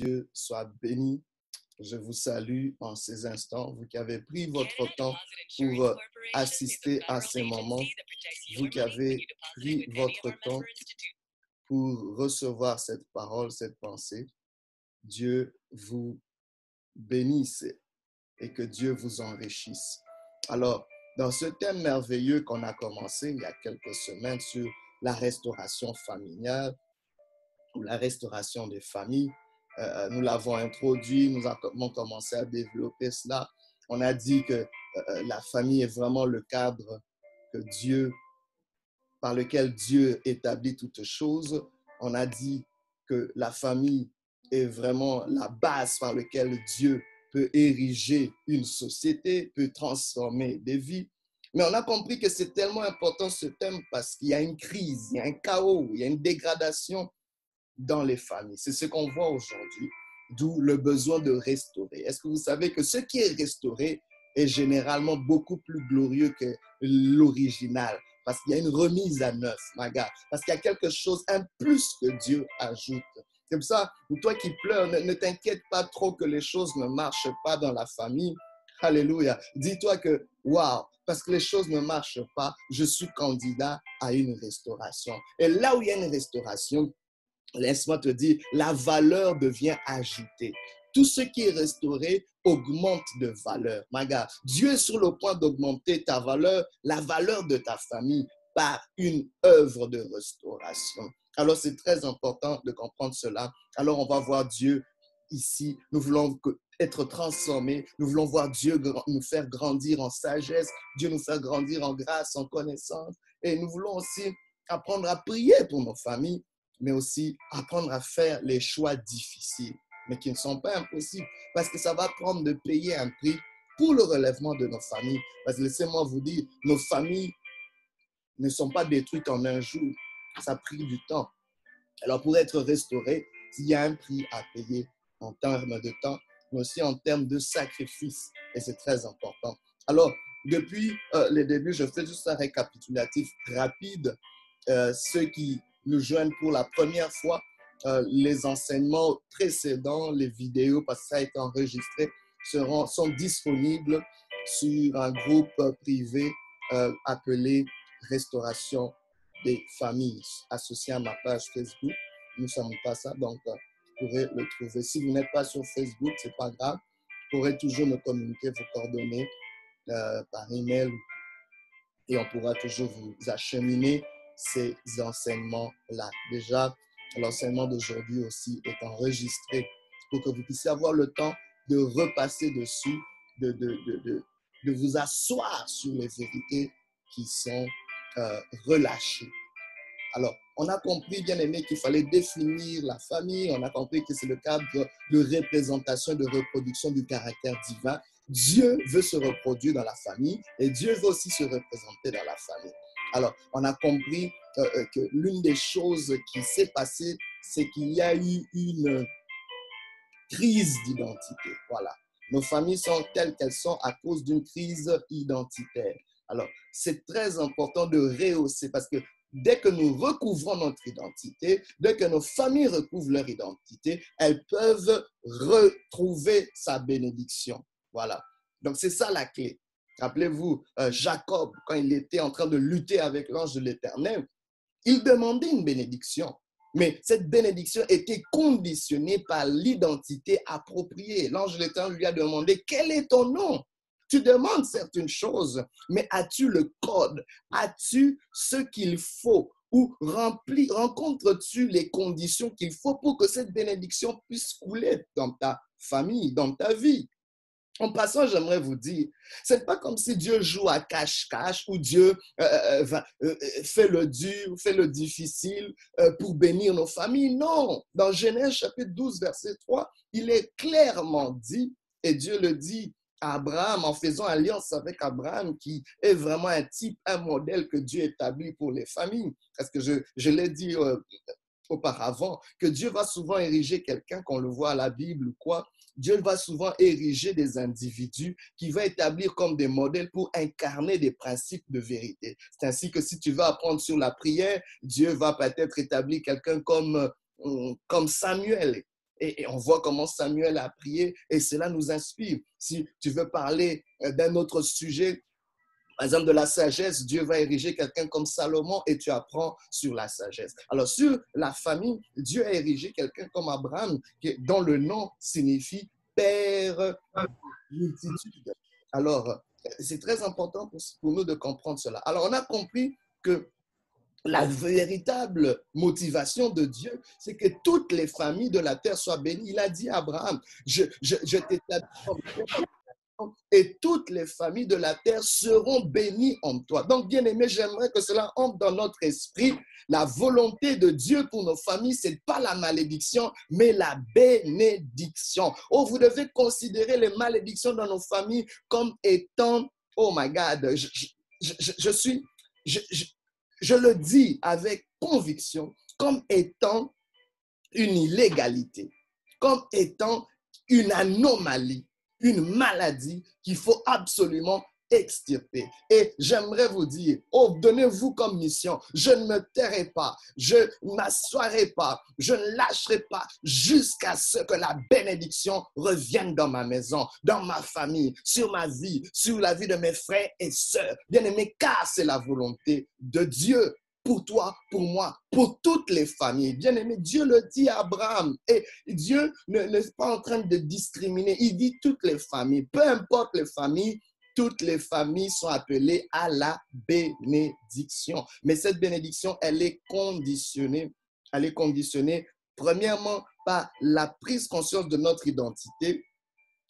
Dieu soit béni. Je vous salue en ces instants, vous qui avez pris votre temps pour euh, assister à ces moments, vous qui avez pris votre temps pour recevoir cette parole, cette pensée. Dieu vous bénisse et que Dieu vous enrichisse. Alors, dans ce thème merveilleux qu'on a commencé il y a quelques semaines sur la restauration familiale ou la restauration des familles, euh, euh, nous l'avons introduit, nous avons commencé à développer cela. On a dit que euh, la famille est vraiment le cadre que Dieu, par lequel Dieu établit toutes choses. On a dit que la famille est vraiment la base par laquelle Dieu peut ériger une société, peut transformer des vies. Mais on a compris que c'est tellement important ce thème parce qu'il y a une crise, il y a un chaos, il y a une dégradation dans les familles. C'est ce qu'on voit aujourd'hui, d'où le besoin de restaurer. Est-ce que vous savez que ce qui est restauré est généralement beaucoup plus glorieux que l'original? Parce qu'il y a une remise à neuf, ma gars, parce qu'il y a quelque chose, un plus que Dieu ajoute. C'est pour ça, toi qui pleures, ne, t'inquiète pas trop que les choses ne marchent pas dans la famille. Alléluia. Dis-toi que, waouh, parce que les choses ne marchent pas, je suis candidat à une restauration. Et là où il y a une restauration, laisse-moi te dire, la valeur devient ajoutée. Tout ce qui est restauré augmente de valeur. Maga, Dieu est sur le point d'augmenter ta valeur, la valeur de ta famille par une œuvre de restauration. Alors c'est très important de comprendre cela. Alors on va voir Dieu ici. Nous voulons être transformés. Nous voulons voir Dieu nous faire grandir en sagesse, Dieu nous faire grandir en grâce, en connaissance. Et nous voulons aussi apprendre à prier pour nos familles, mais aussi apprendre à faire les choix difficiles, mais qui ne sont pas impossibles, parce que ça va prendre de payer un prix pour le relèvement de nos familles. Parce que laissez-moi vous dire, nos familles ne sont pas détruites en un jour. Ça a pris du temps. Alors, pour être restauré, il y a un prix à payer en termes de temps, mais aussi en termes de sacrifice. Et c'est très important. Alors, depuis euh, les débuts, je fais juste un récapitulatif rapide. Euh, ceux qui nous joignent pour la première fois, euh, les enseignements précédents, les vidéos, parce que ça a été enregistré, seront, sont disponibles sur un groupe privé appelé Restauration des familles associées à ma page Facebook. Nous ne sommes pas ça, donc vous pourrez le trouver. Si vous n'êtes pas sur Facebook, ce n'est pas grave. Vous pourrez toujours me communiquer vos coordonnées euh, par email et on pourra toujours vous acheminer ces enseignements-là. Déjà, l'enseignement d'aujourd'hui aussi est enregistré pour que vous puissiez avoir le temps de repasser dessus, de, de, de, de vous asseoir sur les vérités qui sont euh, relâché. Alors, on a compris, bien aimé, qu'il fallait définir la famille. On a compris que c'est le cadre de représentation, de reproduction du caractère divin. Dieu veut se reproduire dans la famille et Dieu veut aussi se représenter dans la famille. Alors, on a compris euh, euh, que l'une des choses qui s'est passée, c'est qu'il y a eu une crise d'identité. Voilà. Nos familles sont telles qu'elles sont à cause d'une crise identitaire. Alors, c'est très important de rehausser parce que dès que nous recouvrons notre identité, dès que nos familles recouvrent leur identité, elles peuvent retrouver sa bénédiction. Voilà. Donc, c'est ça la clé. Rappelez-vous, euh, Jacob, quand il était en train de lutter avec l'ange de l'Éternel, il demandait une bénédiction. Mais cette bénédiction était conditionnée par l'identité appropriée. L'ange de l'Éternel lui a demandé, quel est ton nom? Tu demandes certaines choses, mais as-tu le code? As-tu ce qu'il faut? Ou rencontres-tu les conditions qu'il faut pour que cette bénédiction puisse couler dans ta famille, dans ta vie? En passant, j'aimerais vous dire, c'est pas comme si Dieu joue à cache-cache ou Dieu euh, euh, euh, fait le dur, fait le difficile pour bénir nos familles. Non, dans Genèse chapitre 12, verset 3, il est clairement dit, et Dieu le dit Abraham, en faisant alliance avec Abraham, qui est vraiment un type, un modèle que Dieu établit pour les familles. Parce que je, je l'ai dit auparavant, que Dieu va souvent ériger quelqu'un, qu'on le voit à la Bible ou quoi, Dieu va souvent ériger des individus qui va établir comme des modèles pour incarner des principes de vérité. C'est ainsi que si tu vas apprendre sur la prière, Dieu va peut-être établir quelqu'un comme, euh, comme Samuel Et, on voit comment Samuel a prié et cela nous inspire. Si tu veux parler euh, d'un autre sujet, par exemple, de la sagesse, Dieu va ériger quelqu'un comme Salomon et tu apprends sur la sagesse. Alors, sur la famille, Dieu a érigé quelqu'un comme Abraham, dont le nom signifie Père multitude. Alors, c'est très important pour, nous de comprendre cela. Alors, on a compris que la véritable motivation de Dieu, c'est que toutes les familles de la terre soient bénies. Il a dit à Abraham, je, je, je et toutes les familles de la terre seront bénies en toi. Donc, bien aimé, j'aimerais que cela entre dans notre esprit. La volonté de Dieu pour nos familles, ce n'est pas la malédiction, mais la bénédiction. Oh, vous devez considérer les malédictions dans nos familles comme étant, oh my God, je, je suis, je le dis avec conviction, comme étant une illégalité, comme étant une anomalie une maladie qu'il faut absolument extirper. Et j'aimerais vous dire, oh, donnez-vous comme mission, je ne me tairai pas, je ne m'assoirai pas, je ne lâcherai pas jusqu'à ce que la bénédiction revienne dans ma maison, dans ma famille, sur ma vie, sur la vie de mes frères et sœurs. Bien aimé, car c'est la volonté de Dieu pour toi, pour moi, pour toutes les familles. Bien aimé, Dieu le dit à Abraham. Et Dieu n'est pas en train de discriminer. Il dit toutes les familles. Peu importe les familles, toutes les familles sont appelées à la bénédiction. Mais cette bénédiction, elle est conditionnée. Elle est conditionnée, premièrement, par la prise conscience de notre identité.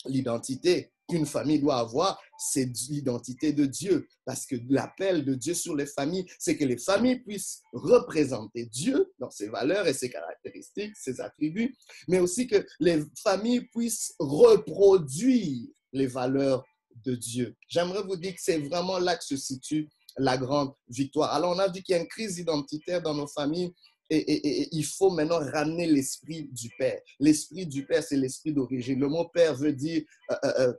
L'identité qu'une famille doit avoir, c'est l'identité de Dieu. Parce que l'appel de Dieu sur les familles, c'est que les familles puissent représenter Dieu dans ses valeurs et ses caractéristiques, ses attributs, mais aussi que les familles puissent reproduire les valeurs de Dieu. J'aimerais vous dire que c'est vraiment là que se situe la grande victoire. Alors, on a vu qu'il y a une crise identitaire dans nos familles et, il faut maintenant ramener l'esprit du Père. L'esprit du Père, c'est l'esprit d'origine. Le mot Père veut dire euh, euh, euh,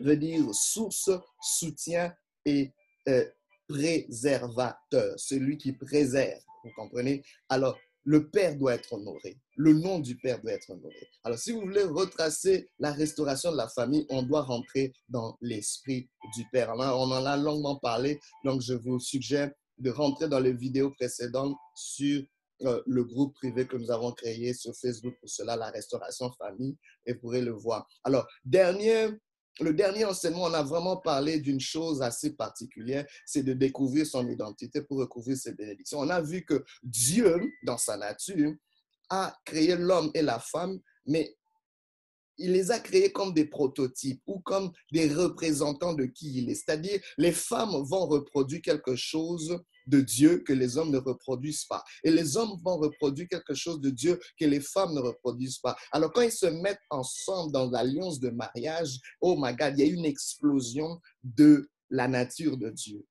veut dire source, soutien et euh, préservateur, celui qui préserve. Vous comprenez? Alors, le Père doit être honoré. Le nom du Père doit être honoré. Alors, si vous voulez retracer la restauration de la famille, on doit rentrer dans l'esprit du Père. on en a longuement parlé, donc je vous suggère de rentrer dans les vidéos précédentes sur euh, le groupe privé que nous avons créé sur Facebook pour cela, la restauration famille, et vous pourrez le voir. Alors, dernier le dernier enseignement, on a vraiment parlé d'une chose assez particulière, c'est de découvrir son identité pour recouvrir ses bénédictions. On a vu que Dieu, dans sa nature, a créé l'homme et la femme, mais il les a créés comme des prototypes ou comme des représentants de qui il est. C'est-à-dire, les femmes vont reproduire quelque chose de Dieu que les hommes ne reproduisent pas. Et les hommes vont reproduire quelque chose de Dieu que les femmes ne reproduisent pas. Alors quand ils se mettent ensemble dans l'alliance de mariage, oh my God, il y a une explosion de la nature de Dieu.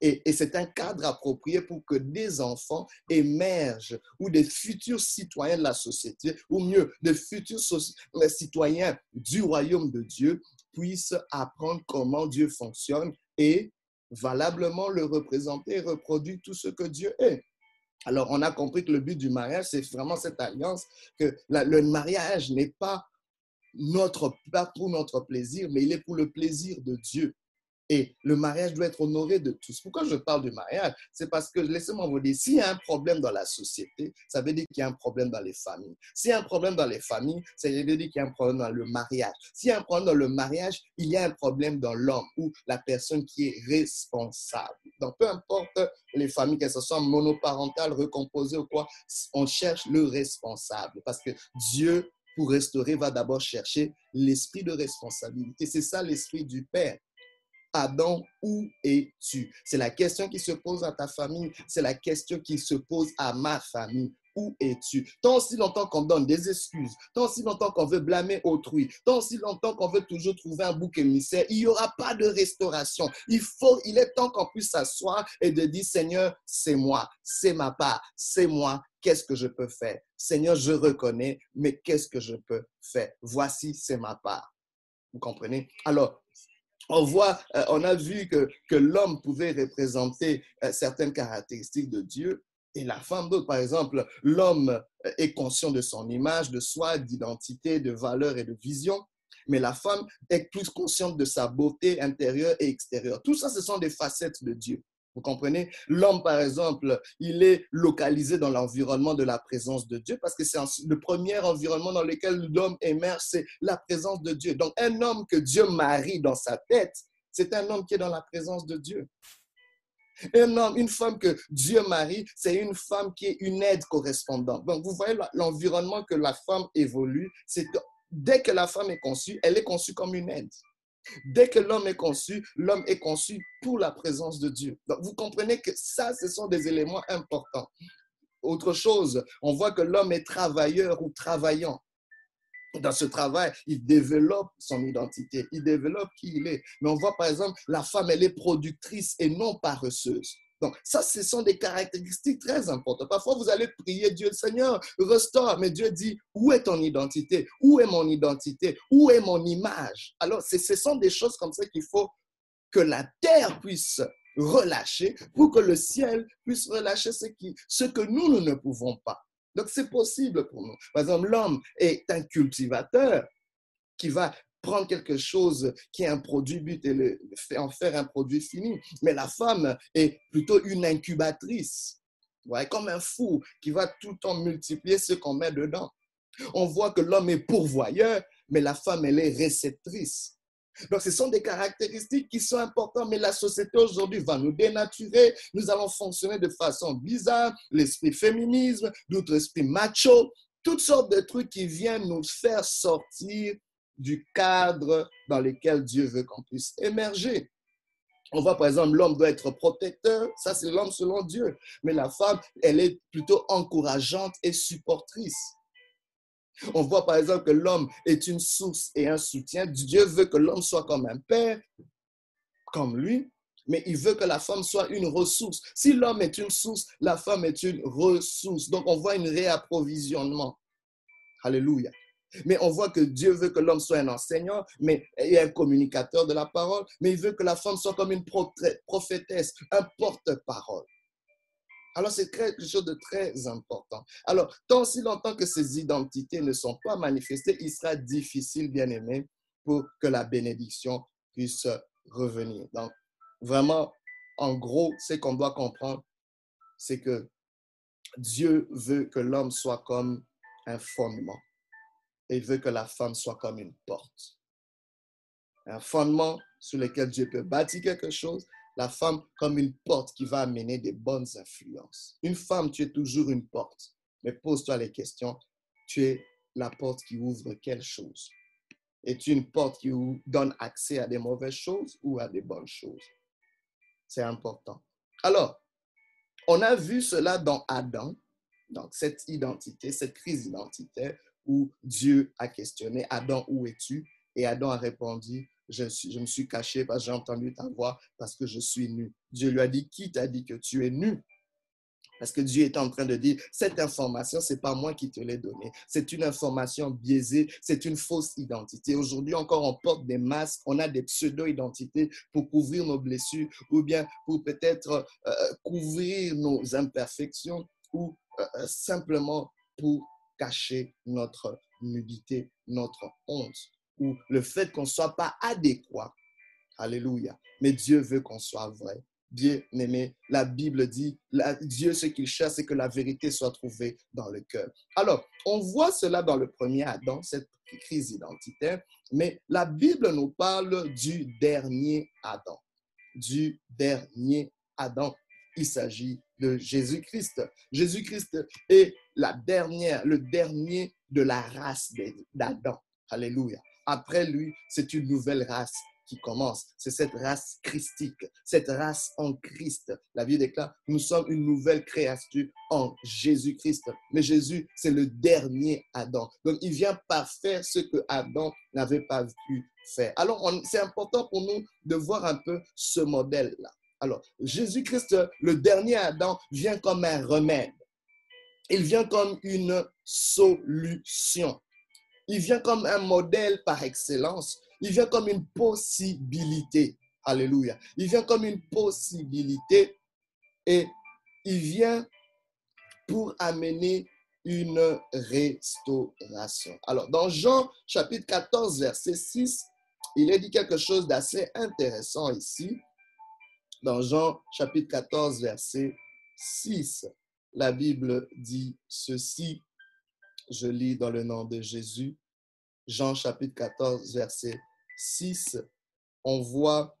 Et, et c'est un cadre approprié pour que des enfants émergent ou des futurs citoyens de la société, ou mieux, des futurs citoyens du royaume de Dieu puissent apprendre comment Dieu fonctionne et valablement le représenter et reproduire tout ce que Dieu est. Alors, on a compris que le but du mariage, c'est vraiment cette alliance, que le mariage n'est pas, pas pour notre plaisir, mais il est pour le plaisir de Dieu. Et le mariage doit être honoré de tous. Pourquoi je parle du mariage? C'est parce que, laissez-moi vous dire, s'il y a un problème dans la société, ça veut dire qu'il y a un problème dans les familles. S'il y a un problème dans les familles, ça veut dire qu'il y a un problème dans le mariage. S'il y a un problème dans le mariage, il y a un problème dans l'homme ou la personne qui est responsable. Donc, peu importe les familles, que ce soit monoparentales, recomposées ou quoi, on cherche le responsable. Parce que Dieu pour restaurer, va d'abord chercher l'esprit de responsabilité. C'est ça l'esprit du Père. Adam, où es-tu? C'est la question qui se pose à ta famille, c'est la question qui se pose à ma famille. Où es-tu? Tant si longtemps qu'on donne des excuses, tant si longtemps qu'on veut blâmer autrui, tant si longtemps qu'on veut toujours trouver un bouc émissaire, il n'y aura pas de restauration. Il faut, il est temps qu'on puisse s'asseoir et de dire Seigneur, c'est moi, c'est ma part, c'est moi. Qu'est-ce que je peux faire? Seigneur, je reconnais, mais qu'est-ce que je peux faire? Voici, c'est ma part. Vous comprenez? Alors, on voit, euh, on a vu que, que l'homme pouvait représenter euh, certaines caractéristiques de Dieu et la femme d'autres. Par exemple, l'homme est conscient de son image, de soi, d'identité, de valeur et de vision, mais la femme est plus consciente de sa beauté intérieure et extérieure. Tout ça, ce sont des facettes de Dieu. Vous comprenez? L'homme, par exemple, il est localisé dans l'environnement de la présence de Dieu parce que c'est le premier environnement dans lequel l'homme émerge, c'est la présence de Dieu. Donc, un homme que Dieu marie dans sa tête, c'est un homme qui est dans la présence de Dieu. Un homme, une femme que Dieu marie, c'est une femme qui est une aide correspondante. Donc, vous voyez l'environnement que la femme évolue, c'est dès que la femme est conçue, elle est conçue comme une aide. Dès que l'homme est conçu, l'homme est conçu pour la présence de Dieu. Donc, vous comprenez que ça, ce sont des éléments importants. Autre chose, on voit que l'homme est travailleur ou travaillant. Dans ce travail, il développe son identité, il développe qui il est. Mais on voit par exemple, la femme, elle est productrice et non paresseuse. Donc, ça, ce sont des caractéristiques très importantes. Parfois, vous allez prier Dieu, Seigneur, restaure. Mais Dieu dit, où est ton identité? Où est mon identité? Où est mon image? Alors, ce sont des choses comme ça qu'il faut que la terre puisse relâcher pour que le ciel puisse relâcher ce, qui, ce que nous, nous ne pouvons pas. Donc, c'est possible pour nous. Par exemple, l'homme est un cultivateur qui va prendre quelque chose qui est un produit but et le, en faire un produit fini. Mais la femme est plutôt une incubatrice, ouais, comme un fou qui va tout le temps multiplier ce qu'on met dedans. On voit que l'homme est pourvoyeur, mais la femme, elle est réceptrice. Donc, ce sont des caractéristiques qui sont importantes, mais la société aujourd'hui va nous dénaturer. Nous allons fonctionner de façon bizarre. L'esprit féminisme, d'autres esprits macho, toutes sortes de trucs qui viennent nous faire sortir du cadre dans lequel Dieu veut qu'on puisse émerger. On voit par exemple, l'homme doit être protecteur, ça c'est l'homme selon Dieu, mais la femme, elle est plutôt encourageante et supportrice. On voit par exemple que l'homme est une source et un soutien. Dieu veut que l'homme soit comme un père, comme lui, mais il veut que la femme soit une ressource. Si l'homme est une source, la femme est une ressource. Donc on voit un réapprovisionnement. Alléluia. Mais on voit que Dieu veut que l'homme soit un enseignant, mais et un communicateur de la parole, mais il veut que la femme soit comme une prophétesse, un porte-parole. Alors, c'est quelque chose de très important. Alors, tant si longtemps que ces identités ne sont pas manifestées, il sera difficile, bien aimé, pour que la bénédiction puisse revenir. Donc, vraiment, en gros, ce qu'on doit comprendre, c'est que Dieu veut que l'homme soit comme un fondement et il veut que la femme soit comme une porte. Un fondement sur lequel Dieu peut bâtir quelque chose, la femme comme une porte qui va amener des bonnes influences. Une femme, tu es toujours une porte, mais pose-toi les questions. Tu es la porte qui ouvre quelle chose Es-tu une porte qui donne accès à des mauvaises choses ou à des bonnes choses? C'est important. Alors, on a vu cela dans Adam, donc cette identité, cette crise identitaire où Dieu a questionné Adam, où es-tu? Et Adam a répondu, je, suis, me suis caché parce que j'ai entendu ta voix, parce que je suis nu. Dieu lui a dit, qui t'a dit que tu es nu? Parce que Dieu est en train de dire, cette information, ce n'est pas moi qui te l'ai donnée. C'est une information biaisée, c'est une fausse identité. Aujourd'hui encore, on porte des masques, on a des pseudo-identités pour couvrir nos blessures ou bien pour peut-être euh, couvrir nos imperfections ou euh, simplement pour cacher notre nudité, notre honte, ou le fait qu'on ne soit pas adéquat. Alléluia. Mais Dieu veut qu'on soit vrai. Bien aimé, la Bible dit, Dieu ce qu'il cherche, c'est que la vérité soit trouvée dans le cœur. Alors, on voit cela dans le premier Adam, cette crise identitaire, mais la Bible nous parle du dernier Adam, du dernier Adam. Il s'agit de Jésus-Christ. Jésus-Christ est la dernière, le dernier de la race d'Adam. Alléluia. Après lui, c'est une nouvelle race qui commence. C'est cette race christique, cette race en Christ. La Bible déclare, nous sommes une nouvelle créature en Jésus-Christ. Mais Jésus, c'est le dernier Adam. Donc, il vient parfaire ce que Adam n'avait pas pu faire. Alors, c'est important pour nous de voir un peu ce modèle-là. Alors, Jésus-Christ, le dernier Adam, vient comme un remède. Il vient comme une solution. Il vient comme un modèle par excellence. Il vient comme une possibilité. Alléluia. Il vient comme une possibilité et il vient pour amener une restauration. Alors, dans Jean chapitre 14, verset 6, il est dit quelque chose d'assez intéressant ici. Dans Jean chapitre 14, verset 6, la Bible dit ceci. Je lis dans le nom de Jésus. Jean chapitre 14, verset 6. On voit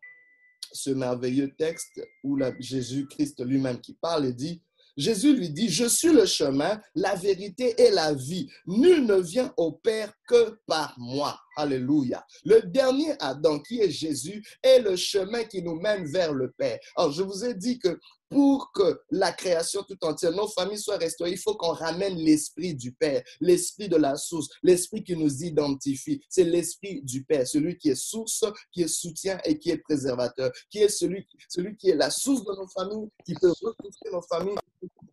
ce merveilleux texte où Jésus-Christ lui-même qui parle et dit, Jésus lui dit, je suis le chemin, la vérité et la vie. Nul ne vient au Père que par moi. Alléluia. Le dernier Adam, qui est Jésus, est le chemin qui nous mène vers le Père. Alors, je vous ai dit que pour que la création tout entière, nos familles soient restaurées, il faut qu'on ramène l'esprit du Père, l'esprit de la source, l'esprit qui nous identifie. C'est l'esprit du Père, celui qui est source, qui est soutien et qui est préservateur, qui est celui, celui qui est la source de nos familles, qui peut reconstruire nos familles,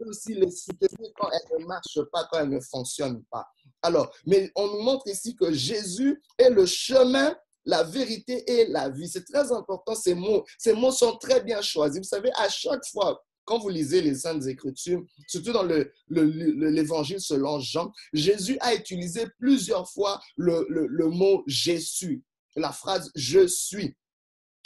aussi les soutenir quand elles ne marchent pas, quand elles ne fonctionnent pas. Alors, mais on nous montre ici que Jésus est le chemin la vérité et la vie. C'est très important, ces mots. Ces mots sont très bien choisis. Vous savez, à chaque fois, quand vous lisez les Saintes Écritures, surtout dans l'évangile selon Jean, Jésus a utilisé plusieurs fois le, le mot Jésus, la phrase je suis.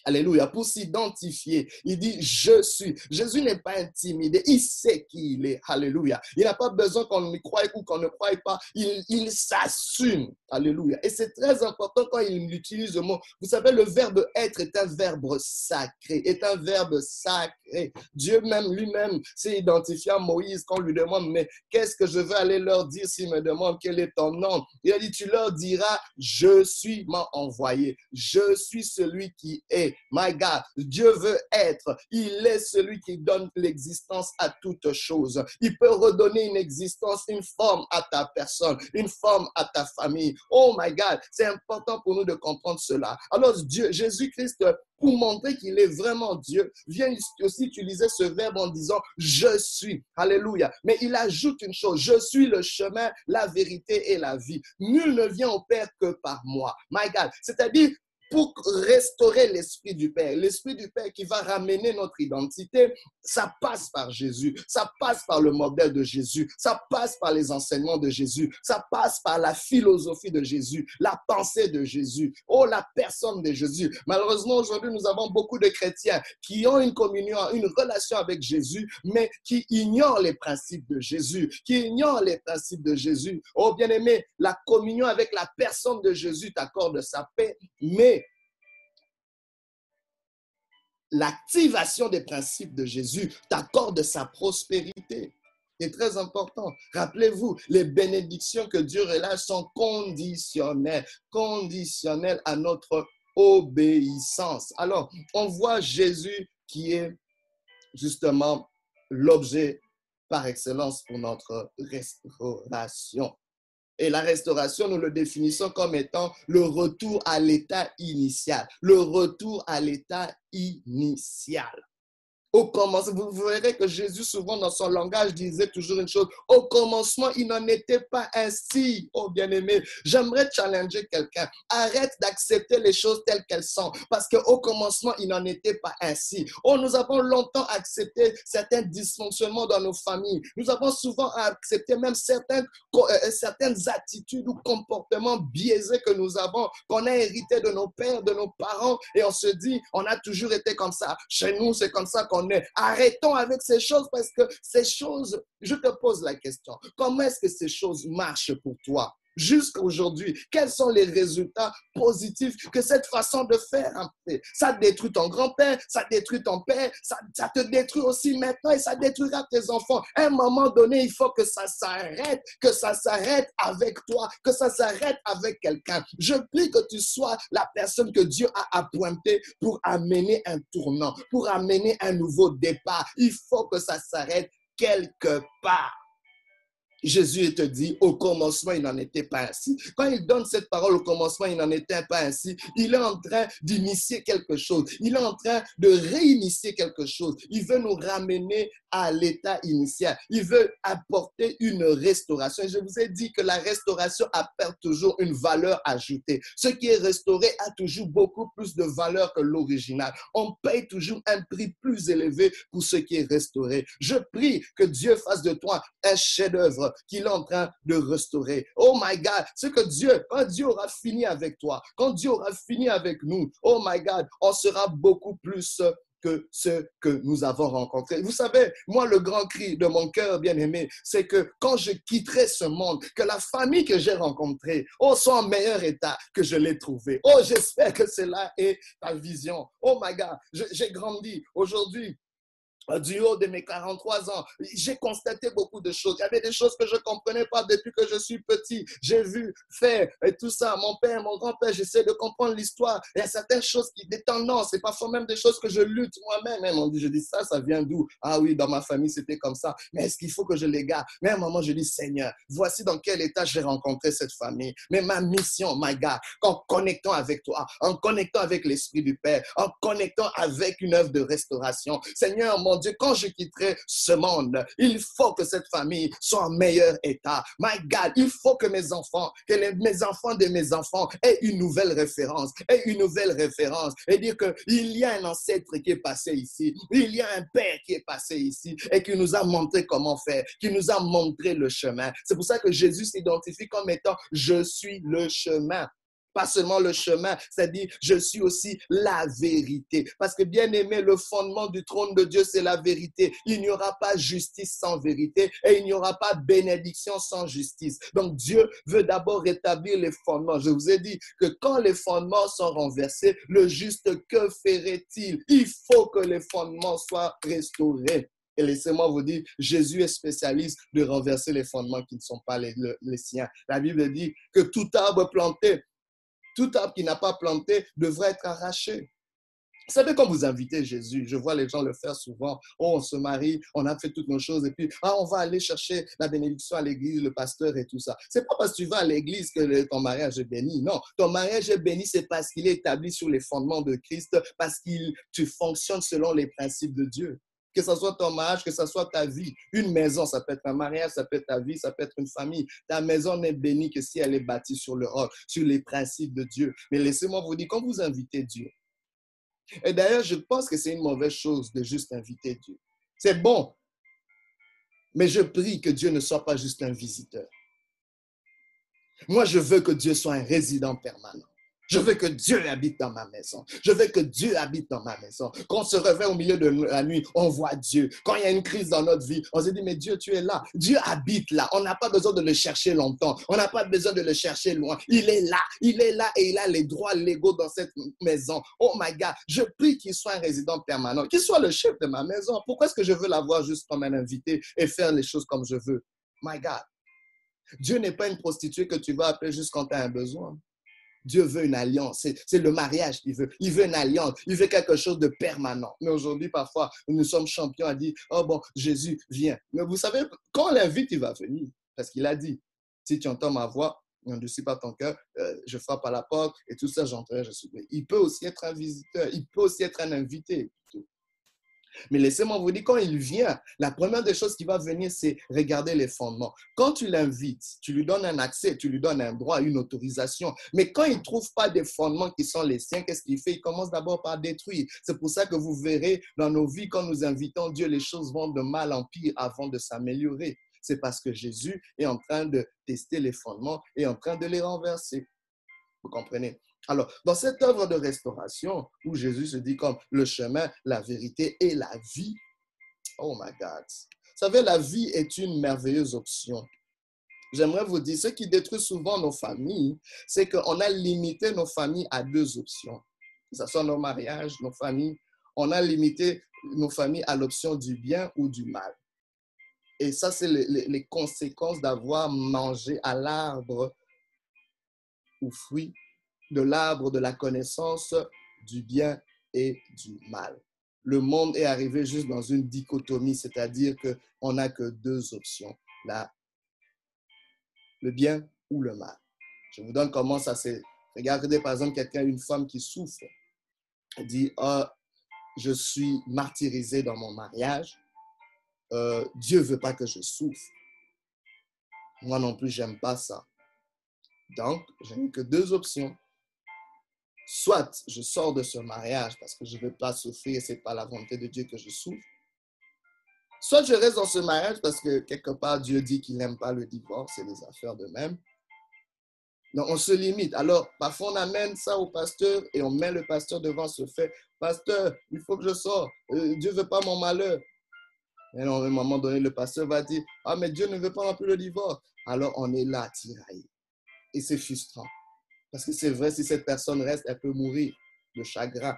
Alléluia, pour s'identifier. Il dit, je suis. Jésus n'est pas intimidé. Il sait qui il est. Alléluia. Il n'a pas besoin qu'on y croie ou qu'on ne croie pas. Il, s'assume. Alléluia. Et c'est très important quand il utilise le mot. Vous savez, le verbe être est un verbe sacré. Est un verbe sacré. Dieu même lui-même s'est identifié à Moïse quand on lui demande, mais qu'est-ce que je veux aller leur dire s'ils me demandent quel est ton nom? Il a dit, tu leur diras, je suis m'a envoyé. Je suis celui qui est. My God, Dieu veut être. Il est celui qui donne l'existence à toute chose. Il peut redonner une existence, une forme à ta personne, une forme à ta famille. Oh my God, c'est important pour nous de comprendre cela. Alors Dieu, Jésus-Christ pour montrer qu'il est vraiment Dieu, vient aussi utiliser ce verbe en disant je suis. Alléluia. Mais il ajoute une chose, je suis le chemin, la vérité et la vie. Nul ne vient au Père que par moi. My God. C'est-à-dire, pour restaurer l'esprit du Père. L'esprit du Père qui va ramener notre identité, ça passe par Jésus, ça passe par le modèle de Jésus, ça passe par les enseignements de Jésus, ça passe par la philosophie de Jésus, la pensée de Jésus, oh la personne de Jésus. Malheureusement, aujourd'hui, nous avons beaucoup de chrétiens qui ont une communion, une relation avec Jésus, mais qui ignorent les principes de Jésus, qui ignorent les principes de Jésus. Oh bien-aimé, la communion avec la personne de Jésus t'accorde sa paix, mais l'activation des principes de Jésus t'accorde sa prospérité. C'est très important. Rappelez-vous, les bénédictions que Dieu relâche sont conditionnelles, conditionnelles à notre obéissance. Alors, on voit Jésus qui est justement l'objet par excellence pour notre restauration. Et la restauration, nous le définissons comme étant le retour à l'état initial, le retour à l'état initial. Au commencement, vous verrez que Jésus, souvent dans son langage, disait toujours une chose. Au commencement, il n'en était pas ainsi, oh bien-aimé. J'aimerais challenger quelqu'un. Arrête d'accepter les choses telles qu'elles sont. Parce qu'au commencement, il n'en était pas ainsi. Oh, nous avons longtemps accepté certains dysfonctionnements dans nos familles. Nous avons souvent accepté même certaines, euh, euh, certaines attitudes ou comportements biaisés que nous avons, qu'on a hérité de nos pères, de nos parents. Et on se dit, on a toujours été comme ça. Chez nous, c'est comme ça qu'on Arrêtons avec ces choses parce que ces choses, je te pose la question, comment est-ce que ces choses marchent pour toi? Jusqu'à aujourd'hui Quels sont les résultats positifs que cette façon de faire a fait? Ça détruit ton grand-père, ça détruit ton père, ça, ça, te détruit aussi maintenant et ça détruira tes enfants. À un moment donné, il faut que ça s'arrête, que ça s'arrête avec toi, que ça s'arrête avec quelqu'un. Je prie que tu sois la personne que Dieu a appointée pour amener un tournant, pour amener un nouveau départ. Il faut que ça s'arrête quelque part. Jésus te dit, au commencement, il n'en était pas ainsi. Quand il donne cette parole au commencement, il n'en était pas ainsi. Il est en train d'initier quelque chose. Il est en train de réinitier quelque chose. Il veut nous ramener à l'état initial. Il veut apporter une restauration. Je vous ai dit que la restauration apporte toujours une valeur ajoutée. Ce qui est restauré a toujours beaucoup plus de valeur que l'original. On paye toujours un prix plus élevé pour ce qui est restauré. Je prie que Dieu fasse de toi un chef-d'œuvre qu'il est en train de restaurer. Oh my God, ce que Dieu, quand Dieu aura fini avec toi, quand Dieu aura fini avec nous, oh my God, on sera beaucoup plus que ce que nous avons rencontré. Vous savez, moi, le grand cri de mon cœur bien-aimé, c'est que quand je quitterai ce monde, que la famille que j'ai rencontrée, oh, soit en meilleur état que je l'ai trouvé. Oh, j'espère que cela est ta vision. Oh my God, j'ai grandi. Aujourd'hui, du haut de mes 43 ans, j'ai constaté beaucoup de choses. Il y avait des choses que je ne comprenais pas depuis que je suis petit. J'ai vu faire et tout ça. Mon père, mon grand-père, j'essaie de comprendre l'histoire. Il y a certaines choses qui, des tendances, c'est parfois même des choses que je lutte moi-même. Je dis ça, ça vient d'où? Ah oui, dans ma famille, c'était comme ça. Mais est-ce qu'il faut que je les garde? Mais à un moment, je dis, Seigneur, voici dans quel état j'ai rencontré cette famille. Mais ma mission, my God, en connectant avec toi, en connectant avec l'Esprit du Père, en connectant avec une œuvre de restauration. Seigneur, mon Dieu, quand je quitterai ce monde, il faut que cette famille soit en meilleur état. My God, il faut que mes enfants, que les, mes enfants de mes enfants aient une nouvelle référence, aient une nouvelle référence et dire qu'il y a un ancêtre qui est passé ici, il y a un père qui est passé ici et qui nous a montré comment faire, qui nous a montré le chemin. C'est pour ça que Jésus s'identifie comme étant je suis le chemin pas seulement le chemin, c'est-à-dire je suis aussi la vérité. Parce que bien aimé, le fondement du trône de Dieu, c'est la vérité. Il n'y aura pas justice sans vérité et il n'y aura pas bénédiction sans justice. Donc Dieu veut d'abord rétablir les fondements. Je vous ai dit que quand les fondements sont renversés, le juste, que ferait-il? Il faut que les fondements soient restaurés. Et laissez-moi vous dire, Jésus est spécialiste de renverser les fondements qui ne sont pas les, siens. La Bible dit que tout arbre planté tout arbre qui n'a pas planté devrait être arraché. Vous savez, quand vous invitez Jésus, je vois les gens le faire souvent. Oh, on se marie, on a fait toutes nos choses, et puis, ah, on va aller chercher la bénédiction à l'église, le pasteur et tout ça. C'est pas parce que tu vas à l'église que ton mariage est béni. Non, ton mariage est béni, c'est parce qu'il est établi sur les fondements de Christ, parce que tu fonctionnes selon les principes de Dieu que ce soit ton mariage, que ce soit ta vie. Une maison, ça peut être un mariage, ça peut être ta vie, ça peut être une famille. Ta maison n'est bénie que si elle est bâtie sur le roc, sur les principes de Dieu. Mais laissez-moi vous dire, quand vous invitez Dieu, et d'ailleurs, je pense que c'est une mauvaise chose de juste inviter Dieu. C'est bon, mais je prie que Dieu ne soit pas juste un visiteur. Moi, je veux que Dieu soit un résident permanent. Je veux que Dieu habite dans ma maison. Je veux que Dieu habite dans ma maison. Quand on se réveille au milieu de la nuit, on voit Dieu. Quand il y a une crise dans notre vie, on se dit, mais Dieu, tu es là. Dieu habite là. On n'a pas besoin de le chercher longtemps. On n'a pas besoin de le chercher loin. Il est là. Il est là et il a les droits légaux dans cette maison. Oh my God, je prie qu'il soit un résident permanent, qu'il soit le chef de ma maison. Pourquoi est-ce que je veux l'avoir juste comme un invité et faire les choses comme je veux? My God. Dieu n'est pas une prostituée que tu vas appeler juste quand tu as un besoin. Dieu veut une alliance. C'est le mariage qu'il veut. Il veut une alliance. Il veut quelque chose de permanent. Mais aujourd'hui, parfois, nous sommes champions à dire, oh bon, Jésus, vient. Mais vous savez, quand on l'invite, il va venir. Parce qu'il a dit, si tu entends ma voix, ne suis pas ton cœur, euh, je frappe à la porte et tout ça, j'entrerai, je suis. Il peut aussi être un visiteur. Il peut aussi être un invité. Mais laissez-moi vous dire, quand il vient, la première des choses qui va venir, c'est regarder les fondements. Quand tu l'invites, tu lui donnes un accès, tu lui donnes un droit, une autorisation. Mais quand il ne trouve pas des fondements qui sont les siens, qu'est-ce qu'il fait? Il commence d'abord par détruire. C'est pour ça que vous verrez dans nos vies, quand nous invitons Dieu, les choses vont de mal en pire avant de s'améliorer. C'est parce que Jésus est en train de tester les fondements et en train de les renverser. Vous comprenez? Alors, dans cette œuvre de restauration, où Jésus se dit comme le chemin, la vérité et la vie, oh my God, vous savez, la vie est une merveilleuse option. J'aimerais vous dire, ce qui détruit souvent nos familles, c'est qu'on a limité nos familles à deux options. Que ce soit nos mariages, nos familles, on a limité nos familles à l'option du bien ou du mal. Et ça, c'est les, les conséquences d'avoir mangé à l'arbre ou fruit de l'arbre de la connaissance du bien et du mal. Le monde est arrivé juste dans une dichotomie, c'est-à-dire qu'on n'a que deux options, la, le bien ou le mal. Je vous donne comment ça s'est. Regardez par exemple quelqu'un, une femme qui souffre, dit oh, Je suis martyrisée dans mon mariage. euh, Dieu veut pas que je souffre. Moi non plus, j'aime pas ça. Donc, je n'ai que deux options. Soit je sors de ce mariage parce que je ne veux pas souffrir, ce n'est pas la volonté de Dieu que je souffre. Soit je reste dans ce mariage parce que quelque part Dieu dit qu'il n'aime pas le divorce et les affaires de même. Donc on se limite. Alors parfois on amène ça au pasteur et on met le pasteur devant ce fait. Pasteur, il faut que je sorte. Euh, Dieu ne veut pas mon malheur. Et à un moment donné, le pasteur va dire, ah mais Dieu ne veut pas non plus le divorce. Alors on est là, tiraillé. Et c'est frustrant. Parce que c'est vrai, si cette personne reste, elle peut mourir de chagrin.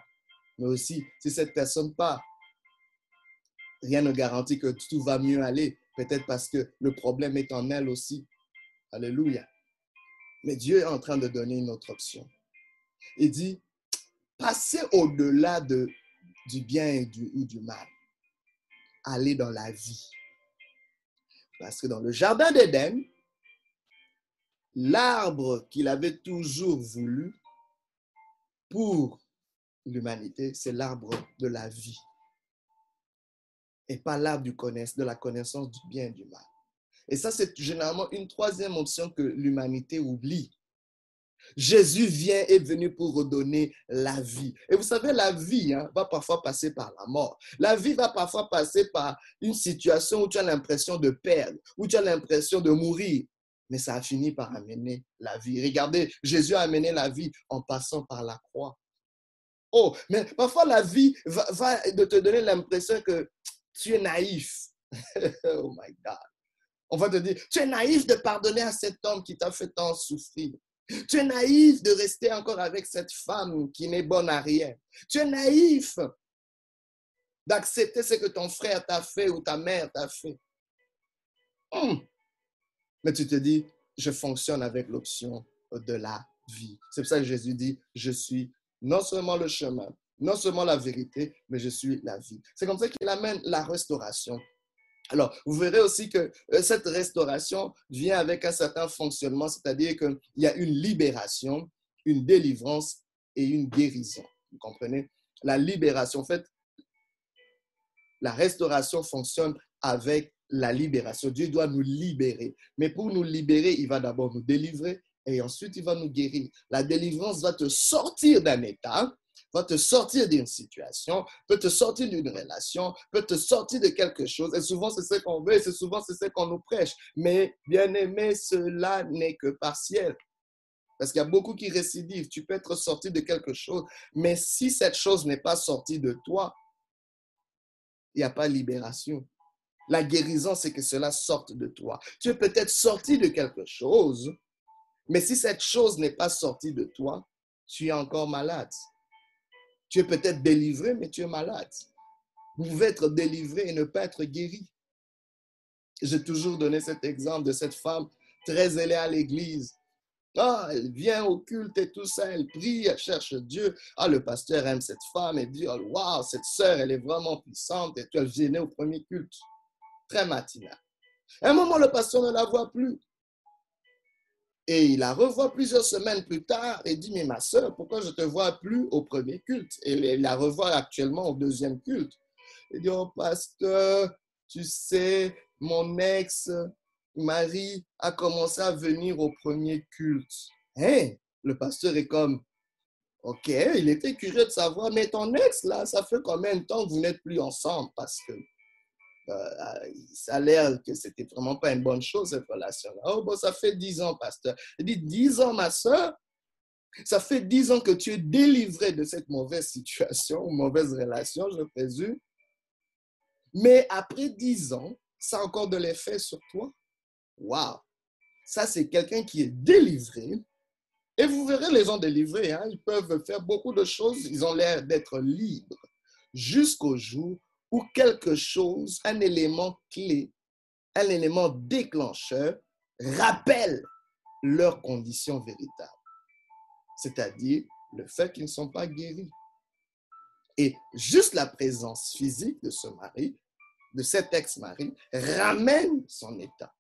Mais aussi, si cette personne part, rien ne garantit que tout va mieux aller. Peut-être parce que le problème est en elle aussi. Alléluia. Mais Dieu est en train de donner une autre option. Il dit, passez au-delà de, du bien et du, ou du mal. Allez dans la vie. Parce que dans le jardin d'Éden, l'arbre qu'il avait toujours voulu pour l'humanité, c'est l'arbre de la vie et pas l'arbre de la connaissance du bien et du mal. Et ça, c'est généralement une troisième option que l'humanité oublie. Jésus vient, est venu pour redonner la vie. Et vous savez, la vie hein, va parfois passer par la mort. La vie va parfois passer par une situation où tu as l'impression de perdre, où tu as l'impression de mourir. Mais ça a fini par amener la vie. Regardez, Jésus a amené la vie en passant par la croix. Oh, mais parfois la vie va, va te donner l'impression que tu es naïf. oh my God. On va te dire, tu es naïf de pardonner à cet homme qui t'a fait tant souffrir. Tu es naïf de rester encore avec cette femme qui n'est bonne à rien. Tu es naïf d'accepter ce que ton frère t'a fait ou ta mère t'a fait. Hmm. Mais tu te dis, je fonctionne avec l'option de la vie. C'est pour ça que Jésus dit, je suis non seulement le chemin, non seulement la vérité, mais je suis la vie. C'est comme ça qu'il amène la restauration. Alors, vous verrez aussi que euh, cette restauration vient avec un certain fonctionnement, c'est-à-dire qu'il y a une libération, une délivrance et une guérison. Vous comprenez? La libération, en fait, la restauration fonctionne avec la libération. Dieu doit nous libérer. Mais pour nous libérer, il va d'abord nous délivrer et ensuite il va nous guérir. La délivrance va te sortir d'un état va te sortir d'une situation, peut te sortir d'une relation, peut te sortir de quelque chose. Et souvent, c'est ce qu'on veut, et c'est souvent ce qu'on nous prêche. Mais bien aimé, cela n'est que partiel. Parce qu'il y a beaucoup qui récidivent. Tu peux être sorti de quelque chose, mais si cette chose n'est pas sortie de toi, il n'y a pas libération. La guérison, c'est que cela sorte de toi. Tu es peut-être sorti de quelque chose, mais si cette chose n'est pas sortie de toi, tu es encore malade. Tu es peut-être délivré, mais tu es malade. Vous pouvez être délivré et ne pas être guéri. J'ai toujours donné cet exemple de cette femme très ailée à l'église. Ah, elle vient au culte et tout ça, elle prie, elle cherche Dieu. Ah, le pasteur aime cette femme et dit, oh, waouh, cette sœur, elle est vraiment puissante. Et elle venait au premier culte, très matinal. À un moment, le pasteur ne la voit plus. Et il la revoit plusieurs semaines plus tard et dit, mais ma soeur, pourquoi je ne te vois plus au premier culte? Et il la revoit actuellement au deuxième culte. Il dit, oh pasteur, tu sais, mon ex, Marie, a commencé à venir au premier culte. Hein? Le pasteur est comme, OK, il était curieux de savoir, mais ton ex, là, ça fait combien de temps que vous n'êtes plus ensemble? Euh, ça a l'air que c'était vraiment pas une bonne chose, cette relation-là. Oh, bon, ça fait dix ans, pasteur. Il dit, dix ans, ma soeur, ça fait dix ans que tu es délivré de cette mauvaise situation ou mauvaise relation, je présume. Mais après dix ans, ça a encore de l'effet sur toi. Waouh! Ça, c'est quelqu'un qui est délivré. Et vous verrez les gens délivrés, hein, ils peuvent faire beaucoup de choses, ils ont l'air d'être libres jusqu'au jour ou quelque chose, un élément clé, un élément déclencheur rappelle leur condition véritable, c'est-à-dire le fait qu'ils ne sont pas guéris. Et juste la présence physique de ce mari, de cet ex-mari, ramène son état.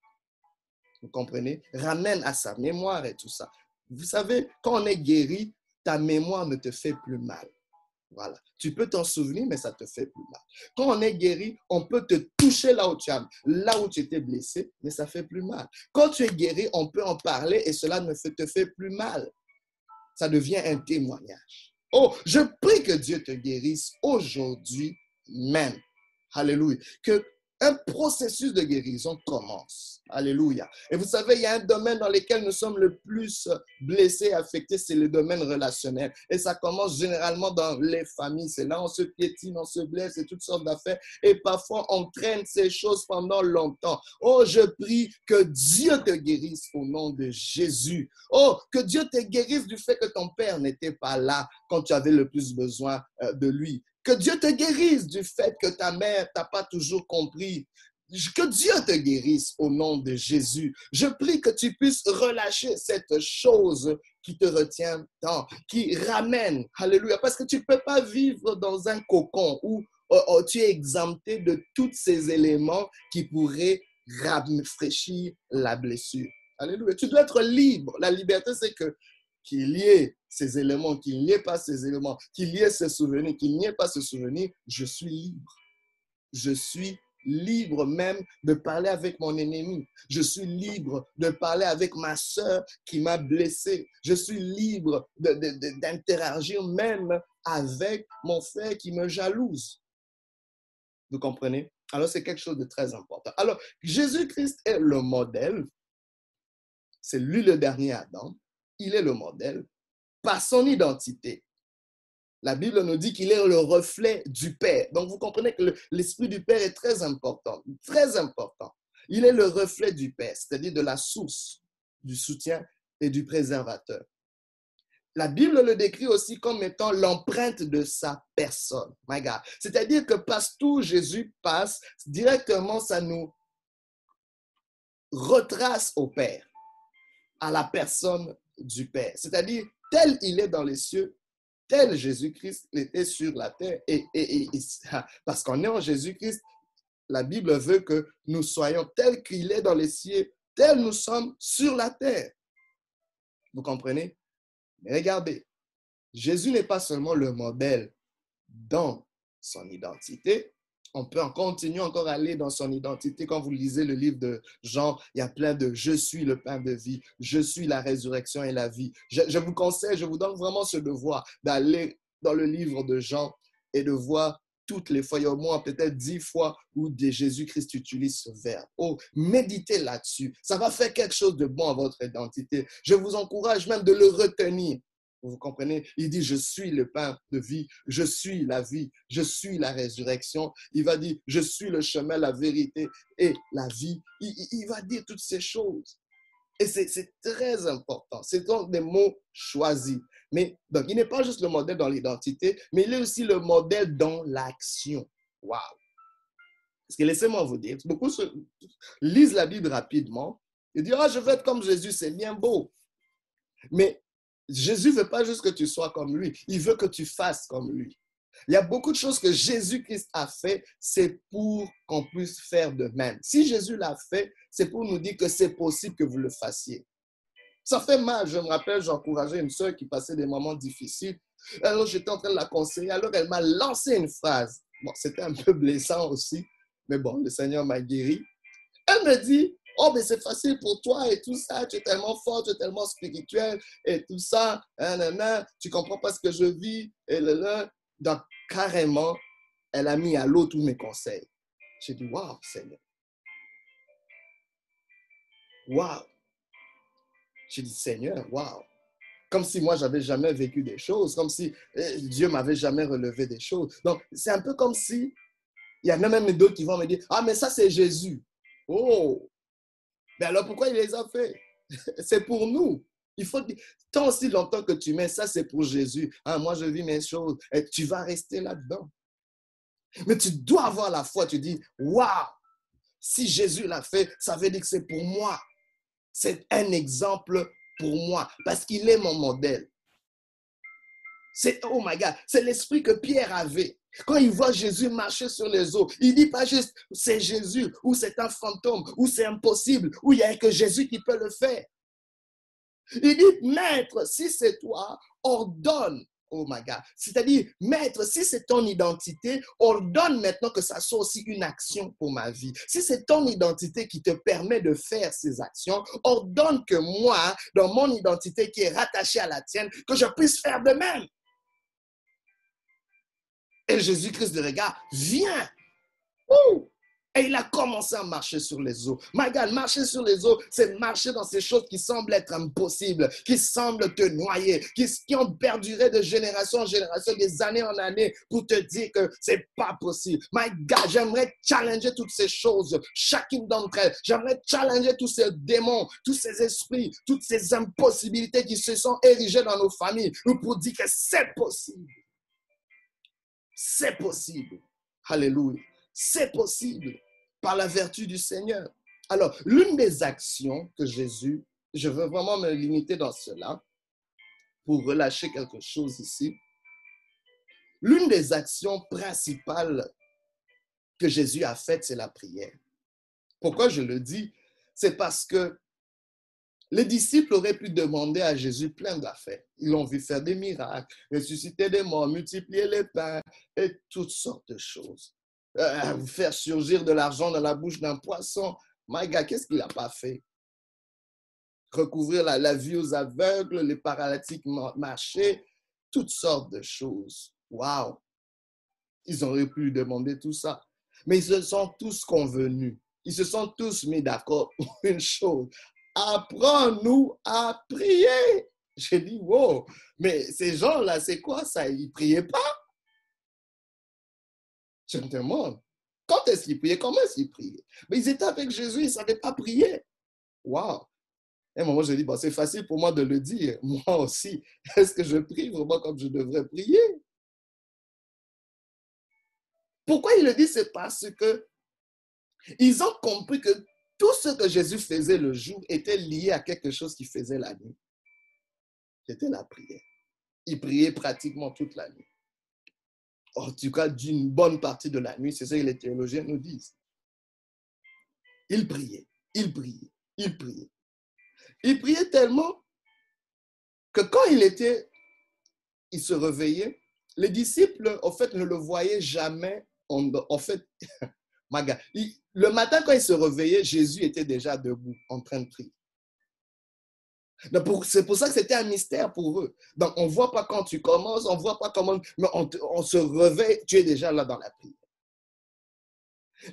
Vous comprenez? Ramène à sa mémoire et tout ça. Vous savez, quand on est guéri, ta mémoire ne te fait plus mal. Voilà. Tu peux t'en souvenir, mais ça te fait plus mal. Quand on est guéri, on peut te toucher là où tu as, là où tu étais blessé, mais ça fait plus mal. Quand tu es guéri, on peut en parler et cela ne te fait plus mal. Ça devient un témoignage. Oh, je prie que Dieu te guérisse aujourd'hui même. Alléluia. Que un processus de guérison commence. Alléluia. Et vous savez, il y a un domaine dans lequel nous sommes le plus blessés, affectés, c'est le domaine relationnel. Et ça commence généralement dans les familles. C'est là on se piétine, on se blesse et toutes sortes d'affaires. Et parfois, on traîne ces choses pendant longtemps. Oh, je prie que Dieu te guérisse au nom de Jésus. Oh, que Dieu te guérisse du fait que ton père n'était pas là quand tu avais le plus besoin euh, de lui. Que Dieu te guérisse du fait que ta mère t'a pas toujours compris. Que Dieu te guérisse au nom de Jésus. Je prie que tu puisses relâcher cette chose qui te retient tant, qui ramène. Alléluia. Parce que tu ne peux pas vivre dans un cocon où oh, oh, tu es exempté de tous ces éléments qui pourraient rafraîchir la blessure. Alléluia. Tu dois être libre. La liberté, c'est que qu'il y ait ces éléments, qu'il n'y ait pas ces éléments, qu'il y ait ces souvenirs, qu'il n'y ait pas ce souvenir, je suis libre. Je suis libre même de parler avec mon ennemi. Je suis libre de parler avec ma soeur qui m'a blessé. Je suis libre d'interagir même avec mon frère qui me jalouse. Vous comprenez? Alors, c'est quelque chose de très important. Alors, Jésus-Christ est le modèle. C'est lui le dernier Adam il est le modèle par son identité. La Bible nous dit qu'il est le reflet du Père. Donc, vous comprenez que l'Esprit du Père est très important, très important. Il est le reflet du Père, c'est-à-dire de la source du soutien et du préservateur. La Bible le décrit aussi comme étant l'empreinte de sa personne. My God. C'est-à-dire que partout Jésus passe, directement, ça nous retrace au Père, à la personne du Père. C'est-à-dire, tel il est dans les cieux, tel Jésus-Christ était sur la terre. Et, parce qu'on est en Jésus-Christ, la Bible veut que nous soyons tels qu'il est dans les cieux, tels nous sommes sur la terre. Vous comprenez? Mais regardez, Jésus n'est pas seulement le modèle dans son identité, on peut en continuer encore à aller dans son identité. Quand vous lisez le livre de Jean, il y a plein de Je suis le pain de vie, je suis la résurrection et la vie. Je, vous conseille, je vous donne vraiment ce devoir d'aller dans le livre de Jean et de voir toutes les fois, au moins peut-être dix fois où Jésus-Christ utilise ce verbe. Oh, méditez là-dessus. Ça va faire quelque chose de bon à votre identité. Je vous encourage même de le retenir. Vous comprenez? Il dit, je suis le pain de vie, je suis la vie, je suis la résurrection. Il va dire, je suis le chemin, la vérité et la vie. Il, va dire toutes ces choses. Et c'est très important. C'est donc des mots choisis. Mais donc, il n'est pas juste le modèle dans l'identité, mais il est aussi le modèle dans l'action. Waouh! Parce que laissez-moi vous dire, beaucoup lisent la Bible rapidement et disent, ah, je veux être comme Jésus, c'est bien beau. Mais Jésus veut pas juste que tu sois comme lui, il veut que tu fasses comme lui. Il y a beaucoup de choses que Jésus-Christ a fait, c'est pour qu'on puisse faire de même. Si Jésus l'a fait, c'est pour nous dire que c'est possible que vous le fassiez. Ça fait mal. Je me rappelle, j'encourageais une soeur qui passait des moments difficiles. Alors, j'étais en train de la conseiller. Alors, elle m'a lancé une phrase. Bon, c'était un peu blessant aussi, mais bon, le Seigneur m'a guéri. Elle me dit, Oh, mais c'est facile pour toi et tout ça, tu es tellement fort, tu es tellement spirituel et tout ça, hein, tu comprends pas ce que je vis. Et là, Donc, carrément, elle a mis à l'eau tous mes conseils. J'ai dit, waouh, Seigneur. Waouh. J'ai dit, Seigneur, waouh. Comme si moi, j'avais jamais vécu des choses, comme si eh, Dieu m'avait jamais relevé des choses. Donc, c'est un peu comme si il y en a même d'autres qui vont me dire, ah, mais ça, c'est Jésus. Oh, mais alors pourquoi il les a fait? C'est pour nous. Il faut tant aussi longtemps que tu mets ça, c'est pour Jésus. Ah, moi, je vis mes choses. Tu vas rester là-dedans. Mais tu dois avoir la foi. Tu dis, waouh, si Jésus l'a fait, ça veut dire que c'est pour moi. C'est un exemple pour moi parce qu'il est mon modèle. C'est, oh my God, c'est l'esprit que Pierre avait. Quand il voit Jésus marcher sur les eaux, il dit pas juste c'est Jésus ou c'est un fantôme ou c'est impossible ou il n'y a que Jésus qui peut le faire. Il dit, Maître, si c'est toi, ordonne Oh my God. C'est-à-dire, maître, si c'est ton identité, ordonne maintenant que ça soit aussi une action pour ma vie. Si c'est ton identité qui te permet de faire ces actions, ordonne que moi, dans mon identité qui est rattachée à la tienne, que je puisse faire de même. Et Jésus-Christ de regard, viens. Et il a commencé à marcher sur les eaux. My God, marcher sur les eaux, c'est marcher dans ces choses qui semblent être impossibles, qui semblent te noyer, qui, qui ont perduré de génération en génération, des années en années, pour te dire que c'est pas possible. My God, j'aimerais challenger toutes ces choses, chacune d'entre elles. J'aimerais challenger tous ces démons, tous ces esprits, toutes ces impossibilités qui se sont érigées dans nos familles, pour dire que c'est possible. C'est possible. Alléluia. C'est possible par la vertu du Seigneur. Alors, l'une des actions que Jésus, je veux vraiment me limiter dans cela pour relâcher quelque chose ici. L'une des actions principales que Jésus a faites, c'est la prière. Pourquoi je le dis? C'est parce que les disciples auraient pu demander à Jésus plein d'affaires. Ils l'ont vu faire des miracles, ressusciter des morts, multiplier les pains et toutes sortes de choses. Euh, faire surgir de l'argent dans la bouche d'un poisson. My God, qu'est-ce qu'il n'a pas fait? Recouvrir la, vue aux aveugles, les paralytiques marcher, toutes sortes de choses. Wow! Ils auraient pu demander tout ça. Mais ils se sont tous convenus. Ils se sont tous mis d'accord pour une chose. Apprends-nous à prier. J'ai dit, wow, mais ces gens-là, c'est quoi ça? Ils ne priaient pas? Je me demande, quand est-ce qu'ils priaient? Comment est-ce qu'ils priaient? Mais ils étaient avec Jésus, ils ne savaient pas prier. Waouh! Et un moment, je dis, bon, c'est facile pour moi de le dire. Moi aussi, est-ce que je prie vraiment comme je devrais prier? Pourquoi il le dit? C'est parce que ils ont compris que tout ce que Jésus faisait le jour était lié à quelque chose qu'il faisait la nuit. C'était la prière. Il priait pratiquement toute la nuit en tout cas d'une bonne partie de la nuit, c'est ce que les théologiens nous disent. Il priait, il priait, il priait. Il priait tellement que quand il était, il se réveillait, les disciples, en fait, ne le voyaient jamais. Fait, le matin, quand il se réveillait, Jésus était déjà debout, en train de prier. C'est pour ça que c'était un mystère pour eux. Donc, on ne voit pas quand tu commences, on ne voit pas comment, mais on, se réveille, tu es déjà là dans la prière.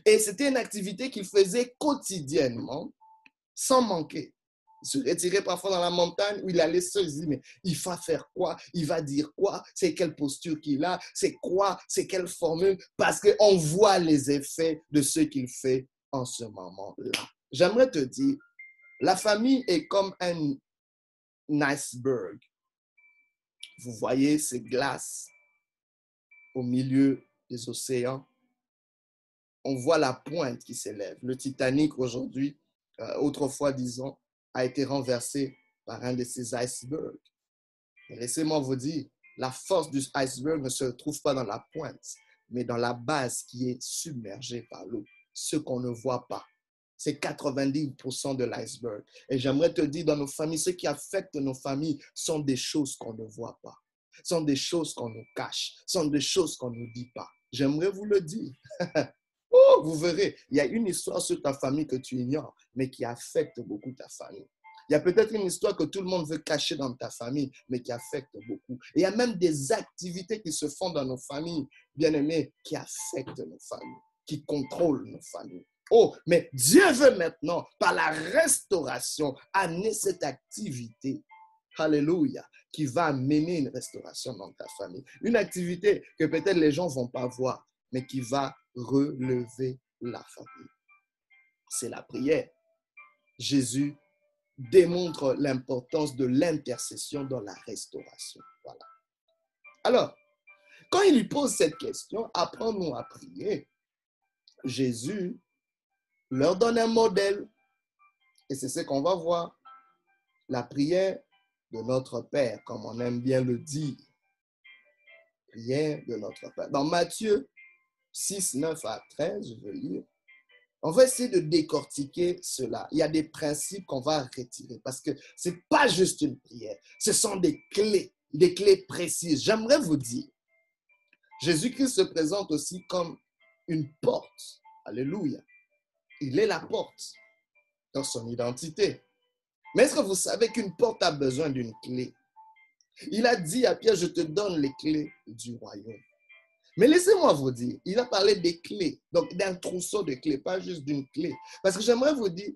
Et c'était une activité qu'il faisait quotidiennement, sans manquer. Se retirait parfois dans la montagne où il allait seul. Il mais il va faire quoi? Il va dire quoi? C'est quelle posture qu'il a? C'est quoi? C'est quelle formule? Parce qu'on voit les effets de ce qu'il fait en ce moment-là. J'aimerais te dire, la famille est comme un iceberg. Vous voyez ces glaces au milieu des océans? On voit la pointe qui s'élève. Le Titanic aujourd'hui, euh, autrefois disons, a été renversé par un de ces icebergs. Laissez-moi vous dire, la force du iceberg ne se trouve pas dans la pointe, mais dans la base qui est submergée par l'eau, ce qu'on ne voit pas c'est 90% de l'iceberg. Et j'aimerais te dire, dans nos familles, ce qui affecte nos familles sont des choses qu'on ne voit pas, sont des choses qu'on nous cache, sont des choses qu'on ne nous dit pas. J'aimerais vous le dire. oh, vous verrez, il y a une histoire sur ta famille que tu ignores, mais qui affecte beaucoup ta famille. Il y a peut-être une histoire que tout le monde veut cacher dans ta famille, mais qui affecte beaucoup. Il y a même des activités qui se font dans nos familles, bien aimés, qui affectent nos familles, qui contrôlent nos familles. Oh, mais Dieu veut maintenant, par la restauration, amener cette activité. Alléluia qui va amener une restauration dans ta famille. Une activité que peut-être les gens ne vont pas voir, mais qui va relever la famille. C'est la prière. Jésus démontre l'importance de l'intercession dans la restauration. Voilà. Alors, quand il lui pose cette question, apprends-nous à prier, Jésus leur donne un modèle. Et c'est ce qu'on va voir. La prière de notre Père, comme on aime bien le dire. Prière de notre Père. Dans Matthieu 6, 9 à 13, je veux lire. On va essayer de décortiquer cela. Il y a des principes qu'on va retirer parce que ce n'est pas juste une prière, ce sont des clés. des clés précises. J'aimerais vous dire, Jésus-Christ se présente aussi comme une porte. Alléluia. Il est la porte dans son identité. Mais est-ce que vous savez qu'une porte a besoin d'une clé? Il a dit à Pierre, je te donne les clés du royaume. Mais laissez-moi vous dire, il a parlé des clés, donc d'un trousseau de clés, pas juste d'une clé. Parce que j'aimerais vous dire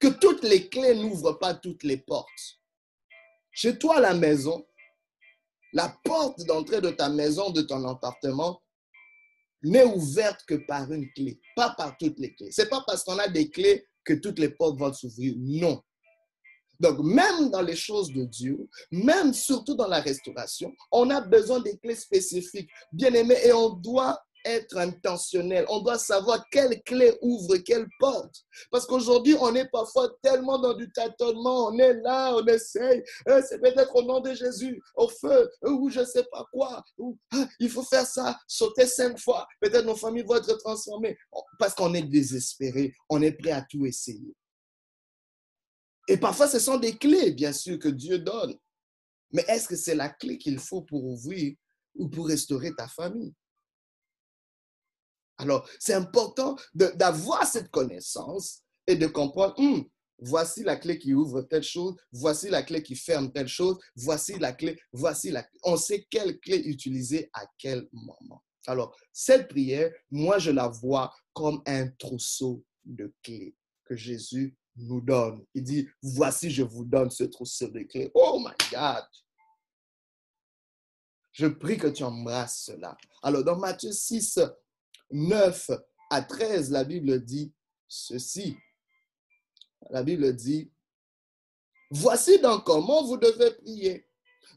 que toutes les clés n'ouvrent pas toutes les portes. Chez toi à la maison, la porte d'entrée de ta maison, de ton appartement, n'est ouverte que par une clé, pas par toutes les clés. Ce n'est pas parce qu'on a des clés que toutes les portes vont s'ouvrir. Non. Donc, même dans les choses de Dieu, même surtout dans la restauration, on a besoin des clés spécifiques, bien aimés, et on doit être intentionnel. On doit savoir quelle clé ouvre quelle porte. Parce qu'aujourd'hui, on est parfois tellement dans du tâtonnement. On est là, on essaye. Euh, c'est peut-être au nom de Jésus, au feu, ou je ne sais pas quoi. Ah, il faut faire ça, sauter cinq fois. Peut-être nos familles vont être transformées. Parce qu'on est désespéré. On est prêt à tout essayer. Et parfois, ce sont des clés, bien sûr, que Dieu donne. Mais est-ce que c'est la clé qu'il faut pour ouvrir ou pour restaurer ta famille? Alors, c'est important d'avoir cette connaissance et de comprendre, hum, voici la clé qui ouvre telle chose, voici la clé qui ferme telle chose, voici la clé, voici la clé. On sait quelle clé utiliser à quel moment. Alors, cette prière, moi, je la vois comme un trousseau de clés que Jésus nous donne. Il dit, voici, je vous donne ce trousseau de clés. Oh my God! Je prie que tu embrasses cela. Alors, dans Matthieu 6, 9 à 13, la Bible dit ceci. La Bible dit, voici donc comment vous devez prier.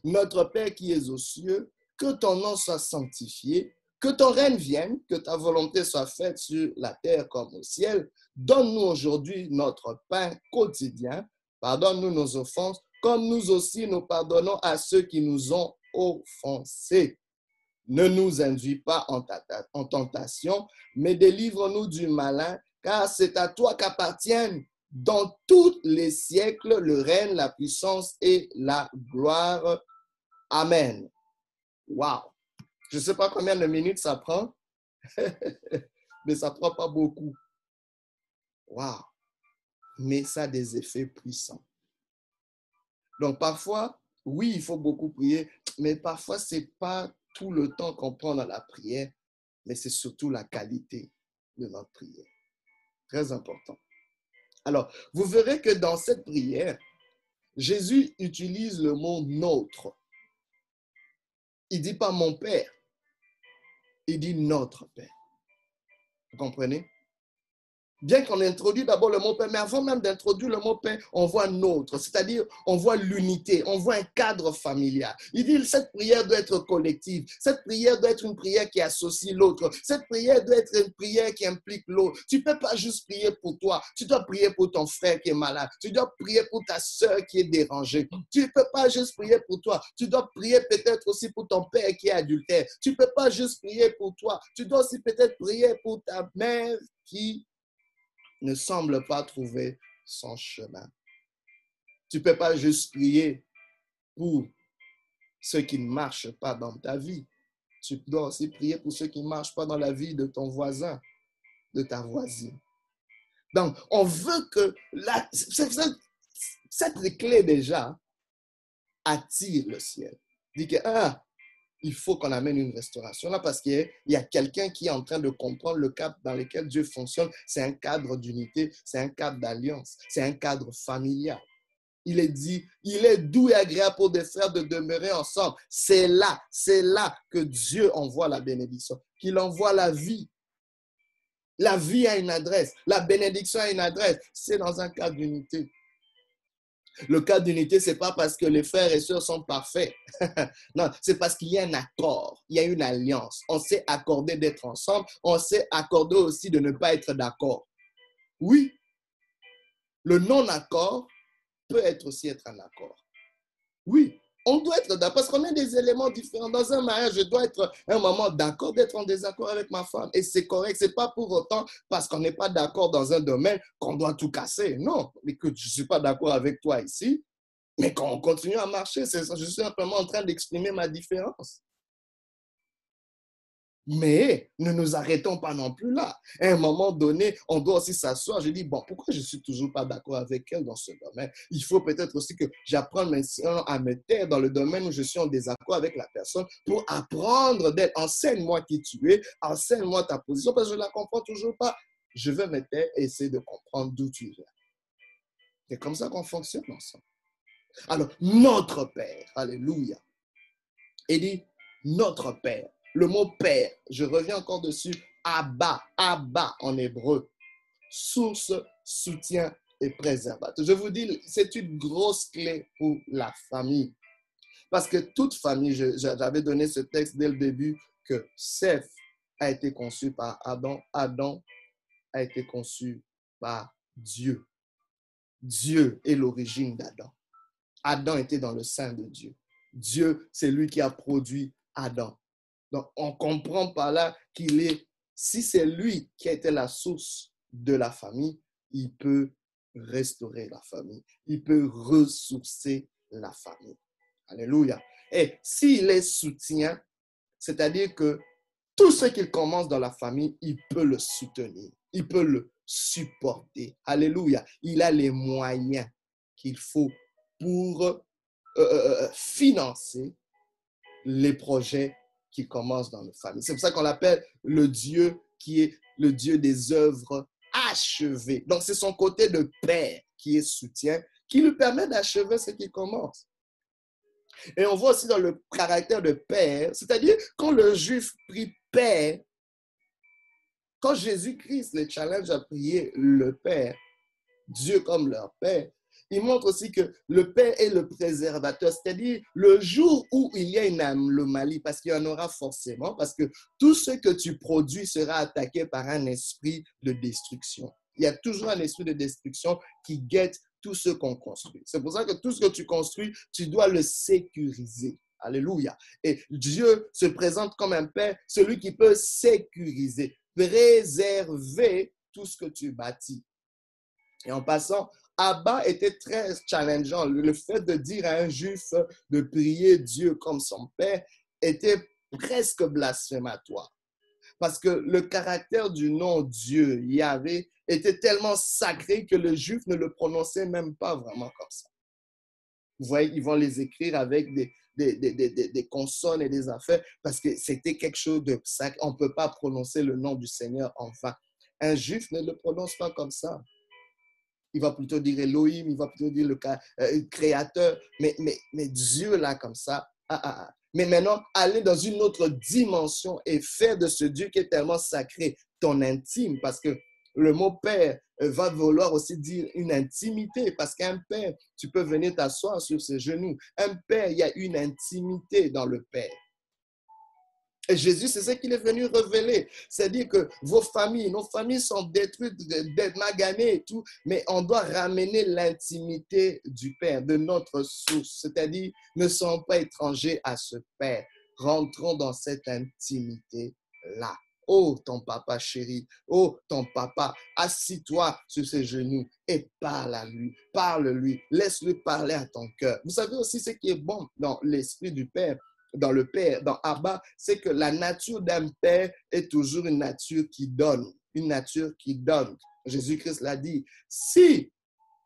Notre Père qui es aux cieux, que ton nom soit sanctifié, que ton règne vienne, que ta volonté soit faite sur la terre comme au ciel. Donne-nous aujourd'hui notre pain quotidien. Pardonne-nous nos offenses, comme nous aussi nous pardonnons à ceux qui nous ont offensés. Ne nous induis pas en tentation, mais délivre-nous du malin, car c'est à toi qu'appartiennent dans tous les siècles le règne, la puissance et la gloire. Amen. Wow. Je ne sais pas combien de minutes ça prend, mais ça ne prend pas beaucoup. Wow! Mais ça a des effets puissants. Donc parfois, oui, il faut beaucoup prier, mais parfois, ce n'est pas tout le temps qu'on prend dans la prière, mais c'est surtout la qualité de notre prière. Très important. Alors, vous verrez que dans cette prière, Jésus utilise le mot notre. Il ne dit pas mon Père, il dit notre Père. Vous comprenez? Bien qu'on introduit d'abord le mot Père, mais avant même d'introduire le mot Père, on voit notre, c'est-à-dire on voit l'unité, on voit un cadre familial. Il dit cette prière doit être collective, cette prière doit être une prière qui associe l'autre, cette prière doit être une prière qui implique l'autre. Tu ne peux pas juste prier pour toi, tu dois prier pour ton frère qui est malade, tu dois prier pour ta soeur qui est dérangée. Tu ne peux pas juste prier pour toi, tu dois prier peut-être aussi pour ton père qui est adultère. Tu ne peux pas juste prier pour toi, tu dois aussi peut-être prier pour ta mère qui ne semble pas trouver son chemin. Tu ne peux pas juste prier pour ceux qui ne marchent pas dans ta vie. Tu dois aussi prier pour ceux qui ne marchent pas dans la vie de ton voisin, de ta voisine. Donc, on veut que la, cette, clé déjà attire le ciel. Dit que, ah, il faut qu'on amène une restauration là parce qu'il y a quelqu'un qui est en train de comprendre le cadre dans lequel Dieu fonctionne. C'est un cadre d'unité, c'est un cadre d'alliance, c'est un cadre familial. Il est dit, il est doux et agréable pour des frères de demeurer ensemble. C'est là, c'est là que Dieu envoie la bénédiction, qu'il envoie la vie. La vie a une adresse, la bénédiction a une adresse. C'est dans un cadre d'unité. Le cas d'unité, ce n'est pas parce que les frères et sœurs sont parfaits. non, c'est parce qu'il y a un accord, il y a une alliance. On s'est accordé d'être ensemble, on s'est accordé aussi de ne pas être d'accord. Oui, le non-accord peut être aussi être un accord. Oui, on doit être d'accord parce qu'on a des éléments différents. Dans un mariage, je dois être un moment d'accord d'être en désaccord avec ma femme. Et c'est correct. Ce n'est pas pour autant parce qu'on n'est pas d'accord dans un domaine qu'on doit tout casser. Non, que je ne suis pas d'accord avec toi ici. Mais quand on continue à marcher, c'est je suis simplement en train d'exprimer ma différence. Mais ne nous arrêtons pas non plus là. À un moment donné, on doit aussi s'asseoir. Je dis, bon, pourquoi je ne suis toujours pas d'accord avec elle dans ce domaine? Il faut peut-être aussi que j'apprenne à me taire dans le domaine où je suis en désaccord avec la personne pour apprendre d'elle. Enseigne-moi qui tu es, enseigne-moi ta position parce que je ne la comprends toujours pas. Je vais me taire et essayer de comprendre d'où tu viens. C'est comme ça qu'on fonctionne ensemble. Alors, notre Père, Alléluia. Il dit, notre Père le mot Père, je reviens encore dessus, Abba, Abba en hébreu, source, soutien et préservateur. Je vous dis, c'est une grosse clé pour la famille. Parce que toute famille, j'avais donné ce texte dès le début, que Seth a été conçu par Adam, Adam a été conçu par Dieu. Dieu est l'origine d'Adam. Adam était dans le sein de Dieu. Dieu, c'est lui qui a produit Adam. Donc, on comprend par là qu'il est, si c'est lui qui été la source de la famille, il peut restaurer la famille. Il peut ressourcer la famille. Alléluia. Et s'il est soutien, c'est-à-dire que tout ce qu'il commence dans la famille, il peut le soutenir. Il peut le supporter. Alléluia. Il a les moyens qu'il faut pour euh, euh, euh, financer les projets qui commence dans nos familles. C'est pour ça qu'on l'appelle le Dieu qui est le Dieu des œuvres achevées. Donc, c'est son côté de père qui est soutien, qui lui permet d'achever ce qui commence. Et on voit aussi dans le caractère de père, c'est-à-dire quand le juif prie père, quand Jésus-Christ les challenge à prier le Père, Dieu comme leur Père, il montre aussi que le Père est le préservateur, c'est-à-dire le jour où il y a une anomalie, parce qu'il y en aura forcément, parce que tout ce que tu produis sera attaqué par un esprit de destruction. Il y a toujours un esprit de destruction qui guette tout ce qu'on construit. C'est pour ça que tout ce que tu construis, tu dois le sécuriser. Alléluia. Et Dieu se présente comme un Père, celui qui peut sécuriser, préserver tout ce que tu bâtis. Et en passant, Abba était très challengeant. Le fait de dire à un juif de prier Dieu comme son père était presque blasphématoire. Parce que le caractère du nom Dieu, Yahvé, était tellement sacré que le juif ne le prononçait même pas vraiment comme ça. Vous voyez, ils vont les écrire avec des, des, des, des, consonnes et des affaires parce que c'était quelque chose de sacré. On ne peut pas prononcer le nom du Seigneur en vain. Un juif ne le prononce pas comme ça il va plutôt dire Elohim, il va plutôt dire le euh, créateur, mais, mais, mais Dieu là comme ça. Ah, ah, ah. Mais maintenant, aller dans une autre dimension et faire de ce Dieu qui est tellement sacré ton intime, parce que le mot père euh, va vouloir aussi dire une intimité, parce qu'un père, tu peux venir t'asseoir sur ses genoux. Un père, il y a une intimité dans le père. Et Jésus, c'est ce qu'il est venu révéler. C'est-à-dire que vos familles, nos familles sont détruites, maganées et tout, mais on doit ramener l'intimité du Père, de notre source. C'est-à-dire, ne sommes pas étrangers à ce Père. Rentrons dans cette intimité-là. Oh, ton papa chéri, oh, ton papa, assis-toi sur ses genoux et parle à lui, parle-lui, laisse-lui parler à ton cœur. Vous savez aussi ce qui est bon dans l'esprit du Père, dans le Père, dans Abba, c'est que la nature d'un Père est toujours une nature qui donne, une nature qui donne. Jésus-Christ l'a dit. Si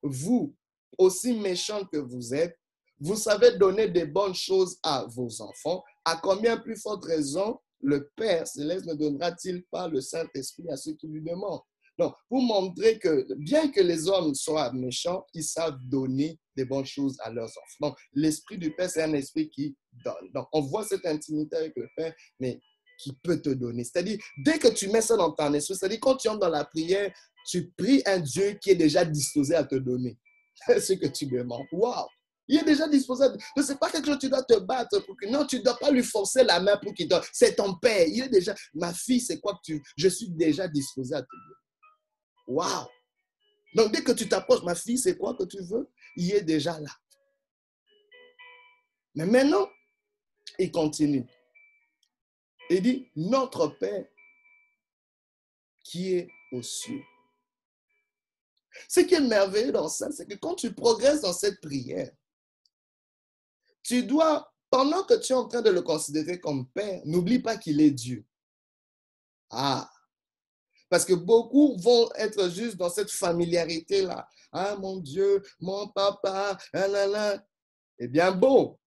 vous, aussi méchant que vous êtes, vous savez donner des bonnes choses à vos enfants, à combien plus forte raison le Père céleste ne donnera-t-il pas le Saint-Esprit à ceux qui lui demandent? Donc, pour montrer que bien que les hommes soient méchants, ils savent donner des bonnes choses à leurs enfants. Donc, l'esprit du Père, c'est un esprit qui donne. Donc, on voit cette intimité avec le Père, mais qui peut te donner. C'est-à-dire, dès que tu mets ça dans ton esprit, c'est-à-dire quand tu entres dans la prière, tu pries un Dieu qui est déjà disposé à te donner ce que tu demandes. Waouh! Il est déjà disposé. Ce n'est pas quelque chose que tu dois te battre pour que. Non, tu ne dois pas lui forcer la main pour qu'il donne. C'est ton père. Il est déjà. Ma fille, c'est quoi que tu. Je suis déjà disposé à te donner. Waouh! Donc, dès que tu t'approches, ma fille, c'est quoi que tu veux? Il est déjà là. Mais maintenant, il continue. Il dit, notre Père qui est aux cieux. Ce qui est merveilleux dans ça, c'est que quand tu progresses dans cette prière, tu dois, pendant que tu es en train de le considérer comme père, n'oublie pas qu'il est Dieu. Ah, parce que beaucoup vont être juste dans cette familiarité-là. Ah, mon Dieu, mon papa, ah là là. Eh bien, bon.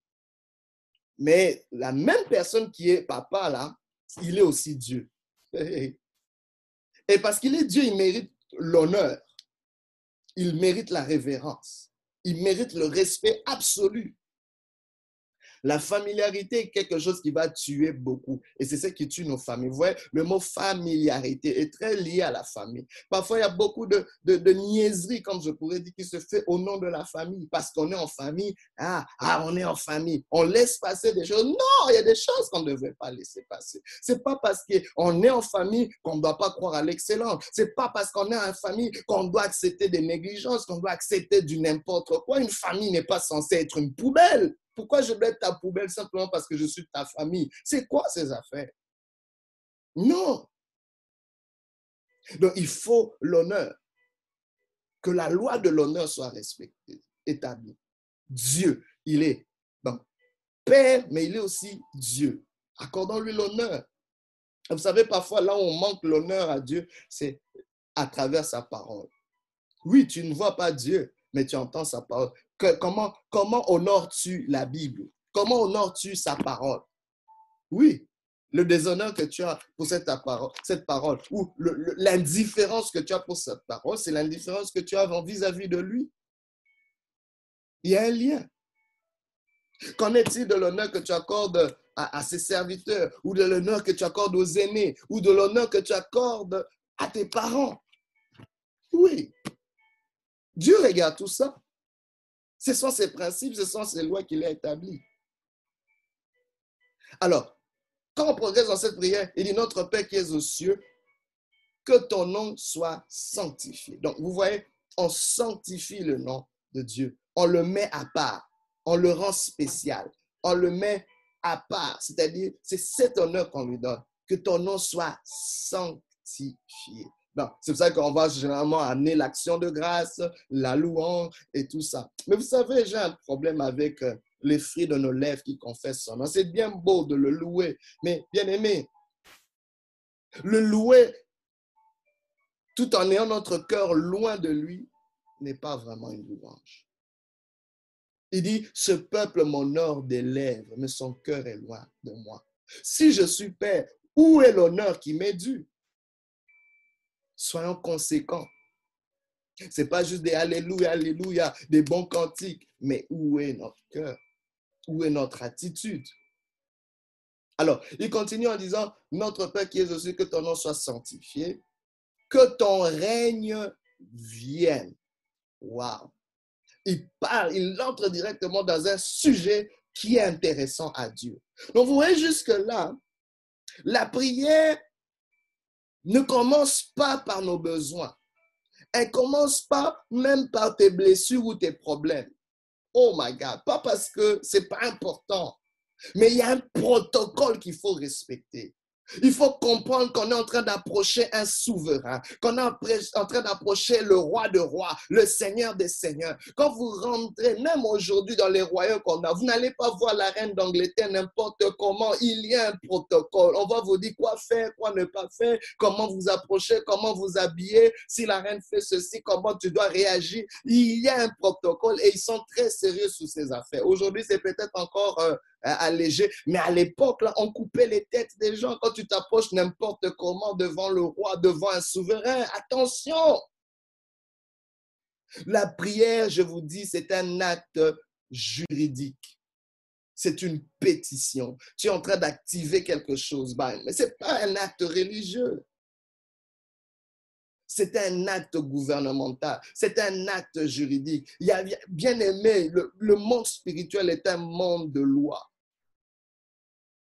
Mais la même personne qui est papa, là, il est aussi Dieu. Et parce qu'il est Dieu, il mérite l'honneur. Il mérite la révérence. Il mérite le respect absolu. La familiarité est quelque chose qui va tuer beaucoup. Et c'est ce qui tue nos familles. Vous voyez, le mot familiarité est très lié à la famille. Parfois, il y a beaucoup de, de, niaiseries, comme je pourrais dire, qui se fait au nom de la famille. Parce qu'on est en famille. Ah, ah, on est en famille. On laisse passer des choses. Non, il y a des choses qu'on ne devrait pas laisser passer. C'est pas parce qu'on est en famille qu'on ne doit pas croire à l'excellence. C'est pas parce qu'on est en famille qu'on doit accepter des négligences, qu'on doit accepter du n'importe quoi. Une famille n'est pas censée être une poubelle. Pourquoi je mets ta poubelle simplement parce que je suis ta famille? C'est quoi ces affaires? Non. Donc il faut l'honneur. Que la loi de l'honneur soit respectée, établie. Dieu, il est Père, mais il est aussi Dieu. Accordons-lui l'honneur. Vous savez, parfois, là où on manque l'honneur à Dieu, c'est à travers sa parole. Oui, tu ne vois pas Dieu, mais tu entends sa parole comment, comment honores-tu la Bible? Comment honores-tu sa parole? Oui, le déshonneur que tu as pour cette parole, cette parole ou l'indifférence que tu as pour cette parole, c'est l'indifférence que tu as vis-à-vis de lui. Il y a un lien. Qu'en est-il de l'honneur que tu accordes à, à, ses serviteurs ou de l'honneur que tu accordes aux aînés ou de l'honneur que tu accordes à tes parents? Oui. Dieu regarde tout ça. Ce sont ces principes, ce sont ces lois qu'il a établies. Alors, quand on progresse dans cette prière, il dit Notre Père qui est aux cieux, que ton nom soit sanctifié. Donc, vous voyez, on sanctifie le nom de Dieu. On le met à part. On le rend spécial. On le met à part. C'est-à-dire, c'est cet honneur qu'on lui donne. Que ton nom soit sanctifié. C'est pour ça qu'on va généralement amener l'action de grâce, la louange et tout ça. Mais vous savez, j'ai un problème avec euh, les fruits de nos lèvres qui confessent son nom. C'est bien beau de le louer, mais bien aimé, le louer tout en ayant notre cœur loin de lui n'est pas vraiment une louange. Il dit, ce peuple m'honore des lèvres, mais son cœur est loin de moi. Si je suis père, où est l'honneur qui m'est dû? Soyons conséquents. Ce n'est pas juste des Alléluia, Alléluia, des bons cantiques, mais où est notre cœur? Où est notre attitude? Alors, il continue en disant, Notre Père qui est aussi, que ton nom soit sanctifié, que ton règne vienne. Wow! Il parle, il entre directement dans un sujet qui est intéressant à Dieu. Donc, vous voyez jusque-là, la prière ne commence pas par nos besoins. Elle commence pas même par tes blessures ou tes problèmes. Oh my God, pas parce que c'est pas important, mais il y a un protocole qu'il faut respecter. Il faut comprendre qu'on est en train d'approcher un souverain, qu'on est en train d'approcher le roi de rois, le seigneur des seigneurs. Quand vous rentrez, même aujourd'hui dans les royaumes qu'on a, vous n'allez pas voir la reine d'Angleterre n'importe comment. Il y a un protocole. On va vous dire quoi faire, quoi ne pas faire, comment vous approcher, comment vous habiller. Si la reine fait ceci, comment tu dois réagir. Il y a un protocole et ils sont très sérieux sur ces affaires. Aujourd'hui, c'est peut-être encore euh, Hein, allégé. Mais à l'époque, on coupait les têtes des gens quand tu t'approches n'importe comment devant le roi, devant un souverain. Attention! La prière, je vous dis, c'est un acte juridique. C'est une pétition. Tu es en train d'activer quelque chose, mais ce n'est pas un acte religieux. C'est un acte gouvernemental, c'est un acte juridique. Bien aimé, le monde spirituel est un monde de loi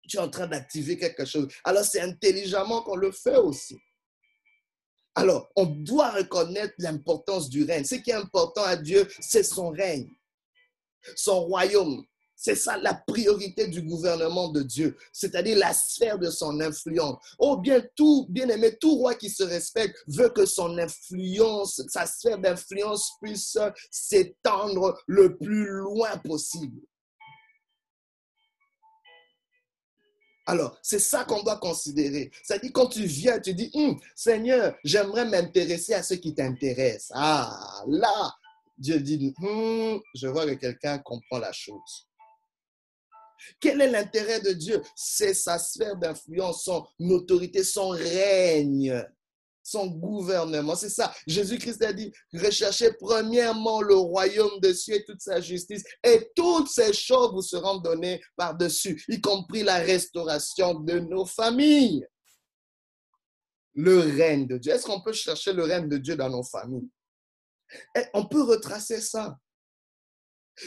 tu es en train d'activer quelque chose. Alors, c'est intelligemment qu'on le fait aussi. Alors, on doit reconnaître l'importance du règne. Ce qui est important à Dieu, c'est son règne, son royaume. C'est ça la priorité du gouvernement de Dieu, c'est-à-dire la sphère de son influence. Oh, bien tout, bien aimé, tout roi qui se respecte veut que son influence, sa sphère d'influence puisse s'étendre le plus loin possible. Alors, c'est ça qu'on doit considérer. C'est-à-dire, quand tu viens, tu dis, hum, Seigneur, j'aimerais m'intéresser à ce qui t'intéresse. Ah, là, Dieu dit, hum, je vois que quelqu'un comprend la chose. Quel est l'intérêt de Dieu? C'est sa sphère d'influence, son autorité, son règne son gouvernement. C'est ça. Jésus-Christ a dit, recherchez premièrement le royaume de cieux et toute sa justice, et toutes ces choses vous seront données par-dessus, y compris la restauration de nos familles. Le règne de Dieu. Est-ce qu'on peut chercher le règne de Dieu dans nos familles? Et on peut retracer ça.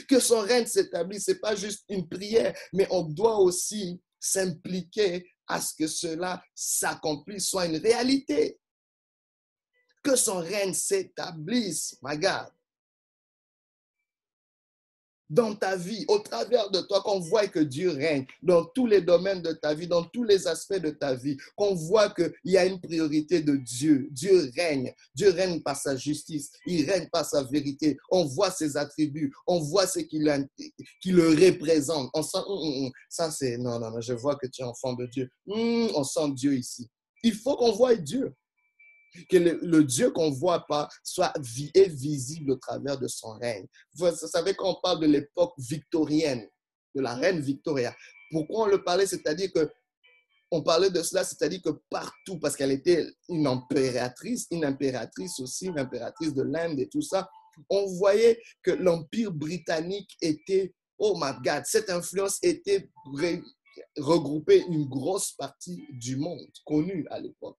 Que son règne s'établisse, ce n'est pas juste une prière, mais on doit aussi s'impliquer à ce que cela s'accomplisse, soit une réalité que son règne s'établisse, regarde, dans ta vie, au travers de toi, qu'on voit que Dieu règne dans tous les domaines de ta vie, dans tous les aspects de ta vie, qu'on voit qu'il y a une priorité de Dieu. Dieu règne. Dieu règne par sa justice. Il règne par sa vérité. On voit ses attributs. On voit ce qui, le représente. On sent, hum, hum, hum. ça c'est, non, non, non, je vois que tu es enfant de Dieu. on sent Dieu ici. Il faut qu'on voie Dieu que le, Dieu qu'on voit pas soit visible au travers de son règne. Vous savez, quand on parle de l'époque victorienne, de la reine Victoria, pourquoi on le parlait? C'est-à-dire que on parlait de cela, c'est-à-dire que partout, parce qu'elle était une impératrice, une impératrice aussi, une impératrice de l'Inde et tout ça, on voyait que l'Empire britannique était, oh my God, cette influence était regroupée une grosse partie du monde connu à l'époque.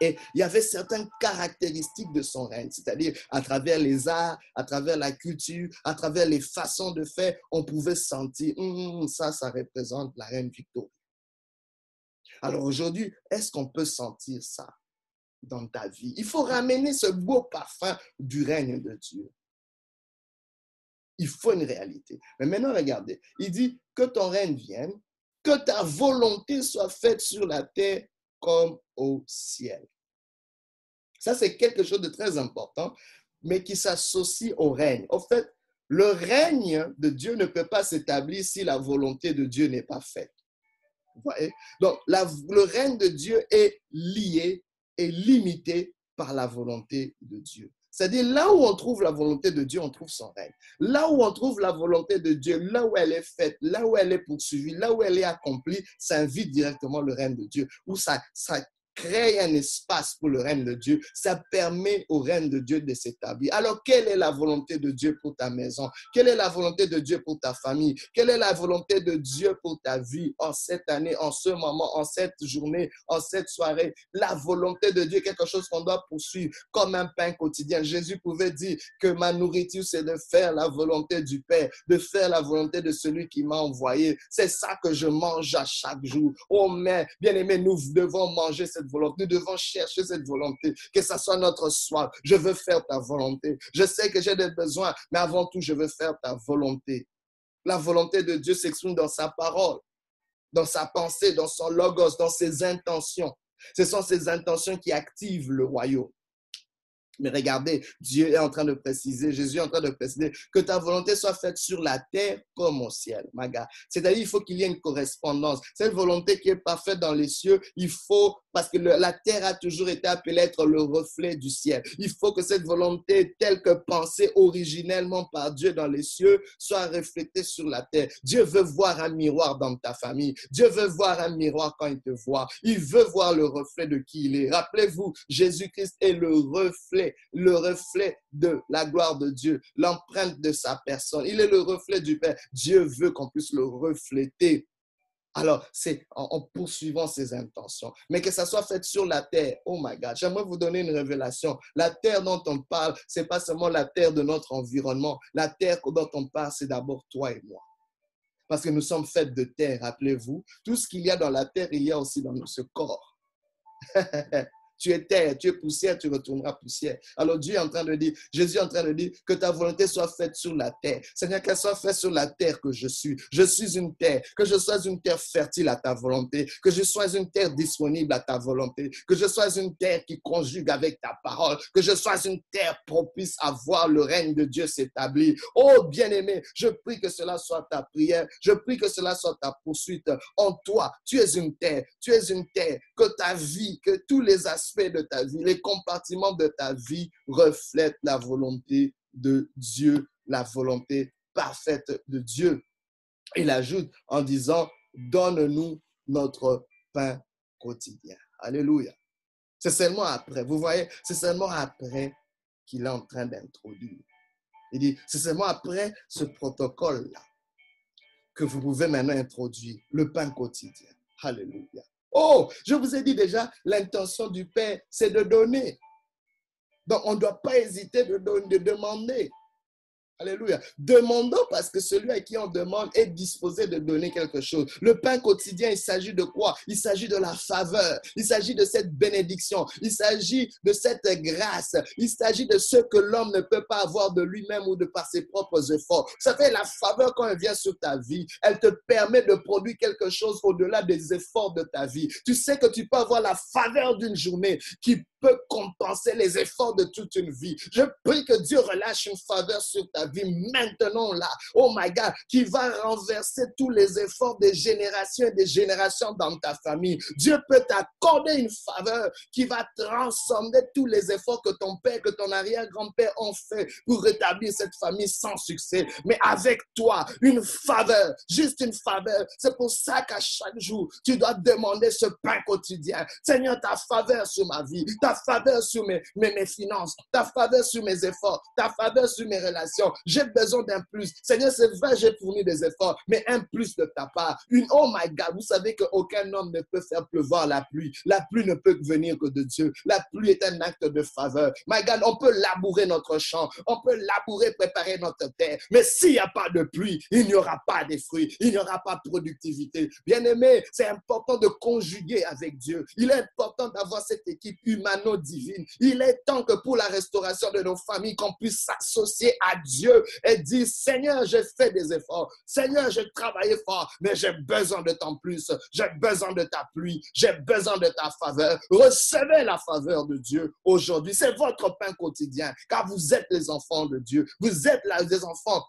Et il y avait certaines caractéristiques de son règne, c'est-à-dire à travers les arts, à travers la culture, à travers les façons de faire, on pouvait sentir, hum, ça, ça représente la reine Victoria. Alors aujourd'hui, est-ce qu'on peut sentir ça dans ta vie? Il faut ramener ce beau parfum du règne de Dieu. Il faut une réalité. Mais maintenant, regardez, il dit que ton règne vienne, que ta volonté soit faite sur la terre comme au ciel. Ça, c'est quelque chose de très important, mais qui s'associe au règne. En fait, le règne de Dieu ne peut pas s'établir si la volonté de Dieu n'est pas faite. Vous voyez? Donc, le règne de Dieu est lié et limité par la volonté de Dieu. C'est-à-dire, là où on trouve la volonté de Dieu, on trouve son règne. Là où on trouve la volonté de Dieu, là où elle est faite, là où elle est poursuivie, là où elle est accomplie, ça invite directement le règne de Dieu, où ça, ça crée un espace pour le règne de Dieu. Ça permet au règne de Dieu de s'établir. Alors, quelle est la volonté de Dieu pour ta maison? Quelle est la volonté de Dieu pour ta famille? Quelle est la volonté de Dieu pour ta vie? En cette année, en ce moment, en cette journée, en cette soirée? La volonté de Dieu est quelque chose qu'on doit poursuivre comme un pain quotidien. Jésus pouvait dire que ma nourriture, c'est de faire la volonté du Père, de faire la volonté de celui qui m'a envoyé. C'est ça que je mange à chaque jour. Oh, mais bien aimé, nous devons manger cette volonté. Nous devons chercher cette volonté, que ce soit notre soif. Je veux faire ta volonté. Je sais que j'ai des besoins, mais avant tout, je veux faire ta volonté. La volonté de Dieu s'exprime dans sa parole, dans sa pensée, dans son logos, dans ses intentions. Ce sont ces intentions qui activent le royaume. Mais regardez, Dieu est en train de préciser, Jésus est en train de préciser que ta volonté soit faite sur la terre comme au ciel, Maga. C'est-à-dire, il faut qu'il y ait une correspondance. Cette volonté qui est parfaite dans les cieux, il faut parce que la terre a toujours été appelée être le reflet du ciel. Il faut que cette volonté telle que pensée originellement par Dieu dans les cieux soit reflétée sur la terre. Dieu veut voir un miroir dans ta famille. Dieu veut voir un miroir quand il te voit. Il veut voir le reflet de qui il est. Rappelez-vous, Jésus-Christ est le reflet, le reflet de la gloire de Dieu, l'empreinte de sa personne. Il est le reflet du Père. Dieu veut qu'on puisse le refléter alors, c'est en, poursuivant ses intentions. Mais que ça soit fait sur la terre. Oh my God. J'aimerais vous donner une révélation. La terre dont on parle, c'est pas seulement la terre de notre environnement. La terre dont on parle, c'est d'abord toi et moi. Parce que nous sommes faits de terre, rappelez-vous. Tout ce qu'il y a dans la terre, il y a aussi dans ce corps. Tu es terre, tu es poussière, tu retourneras poussière. Alors Dieu est en train de dire, Jésus est en train de dire que ta volonté soit faite sur la terre. Seigneur, qu'elle soit faite sur la terre que je suis. Je suis une terre, que je sois une terre fertile à ta volonté, que je sois une terre disponible à ta volonté, que je sois une terre qui conjugue avec ta parole, que je sois une terre propice à voir le règne de Dieu s'établir. Oh bien-aimé, je prie que cela soit ta prière, je prie que cela soit ta poursuite en toi. Tu es une terre, tu es une terre, que ta vie, que tous les aspects de ta vie, les compartiments de ta vie reflètent la volonté de Dieu, la volonté parfaite de Dieu. Il ajoute en disant, donne-nous notre pain quotidien. Alléluia. C'est seulement après, vous voyez, c'est seulement après qu'il est en train d'introduire. Il dit, c'est seulement après ce protocole-là que vous pouvez maintenant introduire le pain quotidien. Alléluia. Oh, je vous ai dit déjà, l'intention du Père, c'est de donner. Donc, on ne doit pas hésiter de, de demander. Alléluia. Demandons parce que celui à qui on demande est disposé de donner quelque chose. Le pain quotidien, il s'agit de quoi? Il s'agit de la faveur. Il s'agit de cette bénédiction. Il s'agit de cette grâce. Il s'agit de ce que l'homme ne peut pas avoir de lui-même ou de par ses propres efforts. Ça fait la faveur quand elle vient sur ta vie. Elle te permet de produire quelque chose au-delà des efforts de ta vie. Tu sais que tu peux avoir la faveur d'une journée qui peut compenser les efforts de toute une vie. Je prie que Dieu relâche une faveur sur ta vie maintenant là. Oh my God, qui va renverser tous les efforts des générations et des générations dans ta famille. Dieu peut t'accorder une faveur qui va transcender tous les efforts que ton père, que ton arrière-grand-père ont fait pour rétablir cette famille sans succès. Mais avec toi, une faveur, juste une faveur. C'est pour ça qu'à chaque jour, tu dois demander ce pain quotidien. Seigneur, ta faveur sur ma vie, ta faveur sur mes, mes, finances, ta faveur sur mes efforts, ta faveur sur mes relations. J'ai besoin d'un plus. Seigneur, c'est vrai, j'ai fourni des efforts, mais un plus de ta part. Une, oh my God, vous savez qu'aucun homme ne peut faire pleuvoir la pluie. La pluie ne peut venir que de Dieu. La pluie est un acte de faveur. My God, on peut labourer notre champ, on peut labourer, préparer notre terre, mais s'il n'y a pas de pluie, il n'y aura pas de fruits, il n'y aura pas de productivité. Bien aimé, c'est important de conjuguer avec Dieu. Il est important d'avoir cette équipe humano-divine. Il est temps que pour la restauration de nos familles, qu'on puisse s'associer à Dieu et dire, Seigneur, j'ai fait des efforts. Seigneur, j'ai travaillé fort, mais j'ai besoin de ton plus. J'ai besoin de ta pluie. J'ai besoin de ta faveur. Recevez la faveur de Dieu aujourd'hui. C'est votre pain quotidien, car vous êtes les enfants de Dieu. Vous êtes les enfants.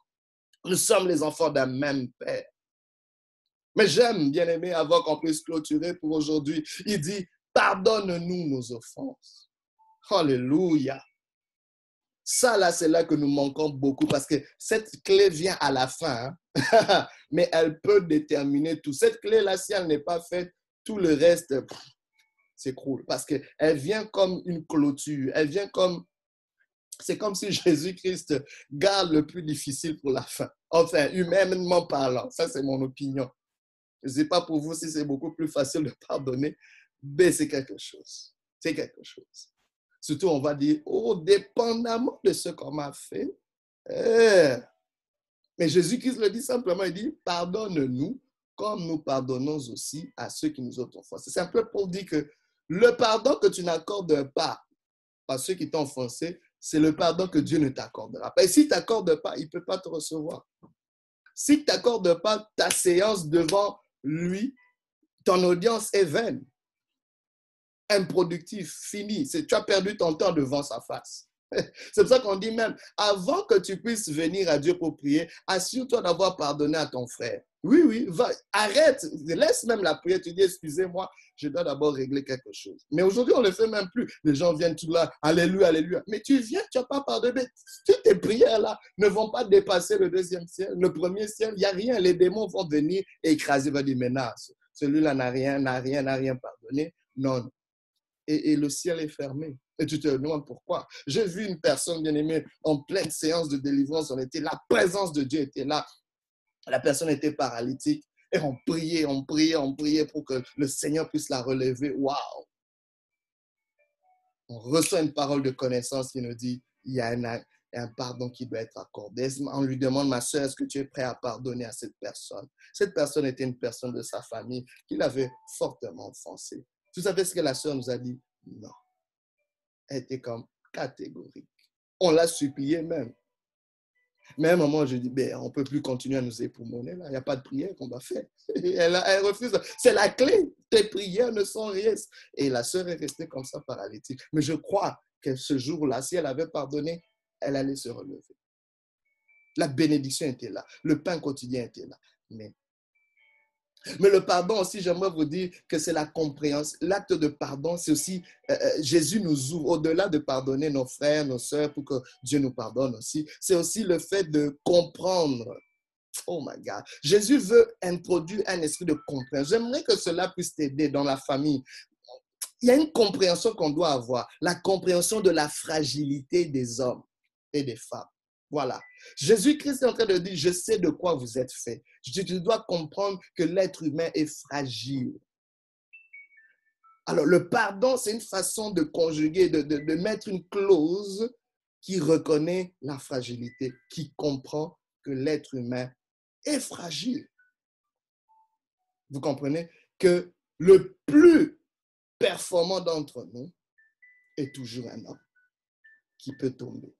Nous sommes les enfants d'un même Père. Mais j'aime, bien aimé, avant qu'on puisse clôturer pour aujourd'hui. Il dit, pardonne-nous nos offenses. Alléluia. Ça, là, c'est là que nous manquons beaucoup parce que cette clé vient à la fin, hein. mais elle peut déterminer tout. Cette clé-là, si elle n'est pas faite, tout le reste s'écroule parce qu'elle vient comme une clôture. Elle vient comme. C'est comme si Jésus-Christ garde le plus difficile pour la fin. Enfin, humainement parlant. Ça, c'est mon opinion. Je ne sais pas pour vous si c'est beaucoup plus facile de pardonner, mais c'est quelque chose. C'est quelque chose. Surtout, on va dire, oh, dépendamment de ce qu'on m'a fait. Eh. Mais Jésus-Christ le dit simplement, il dit, pardonne-nous comme nous pardonnons aussi à ceux qui nous ont offensés. C'est simplement pour dire que le pardon que tu n'accordes pas à ceux qui t'ont offensé, c'est le pardon que Dieu ne t'accordera pas. Et s'il ne t'accorde pas, il ne peut pas te recevoir. S'il ne t'accorde pas ta séance devant lui, ton audience est vaine improductif, fini. Tu as perdu ton temps devant sa face. C'est pour ça qu'on dit même, avant que tu puisses venir à Dieu pour prier, assure-toi d'avoir pardonné à ton frère. Oui, oui, va, arrête, laisse même la prière. Tu dis, excusez-moi, je dois d'abord régler quelque chose. Mais aujourd'hui, on ne le fait même plus. Les gens viennent tout là, alléluia, alléluia. Mais tu viens, tu n'as pas pardonné. Toutes tes prières-là ne vont pas dépasser le deuxième ciel, le premier ciel. Il n'y a rien. Les démons vont venir écraser, va dire, menace. Celui-là n'a rien, n'a rien, n'a rien pardonné. Non, et, le ciel est fermé. Et tu te demandes pourquoi. J'ai vu une personne bien aimée en pleine séance de délivrance. On était, la présence de Dieu était là. La personne était paralytique. Et on priait, on priait, on priait pour que le Seigneur puisse la relever. Waouh! On reçoit une parole de connaissance qui nous dit il y a un, pardon qui doit être accordé. On lui demande, ma soeur, est-ce que tu es prêt à pardonner à cette personne? Cette personne était une personne de sa famille qui l'avait fortement offensé. Vous savez ce que la sœur nous a dit? Non. était comme catégorique. On l'a supplié même. Mais à un moment, je dis, ben, on ne peut plus continuer à nous époumoner. Il n'y a pas de prière qu'on va faire. Elle, elle refuse. C'est la clé. Tes prières ne sont rien. Et la sœur est restée comme ça paralytique. Mais je crois que ce jour-là, si elle avait pardonné, elle allait se relever. La bénédiction était là. Le pain quotidien était là. Mais mais le pardon aussi, j'aimerais vous dire que c'est la compréhension. L'acte de pardon, c'est aussi, euh, euh, Jésus nous ouvre, au-delà de pardonner nos frères, nos sœurs, pour que Dieu nous pardonne aussi, c'est aussi le fait de comprendre. Oh my God. Jésus veut introduire un esprit de compréhension. J'aimerais que cela puisse t'aider dans la famille. Il y a une compréhension qu'on doit avoir, la compréhension de la fragilité des hommes et des femmes. Voilà. Jésus-Christ est en train de dire, je sais de quoi vous êtes fait. Tu dois comprendre que l'être humain est fragile. Alors, le pardon, c'est une façon de conjuguer, de, de, mettre une clause qui reconnaît la fragilité, qui comprend que l'être humain est fragile. Vous comprenez que le plus performant d'entre nous est toujours un homme qui peut tomber,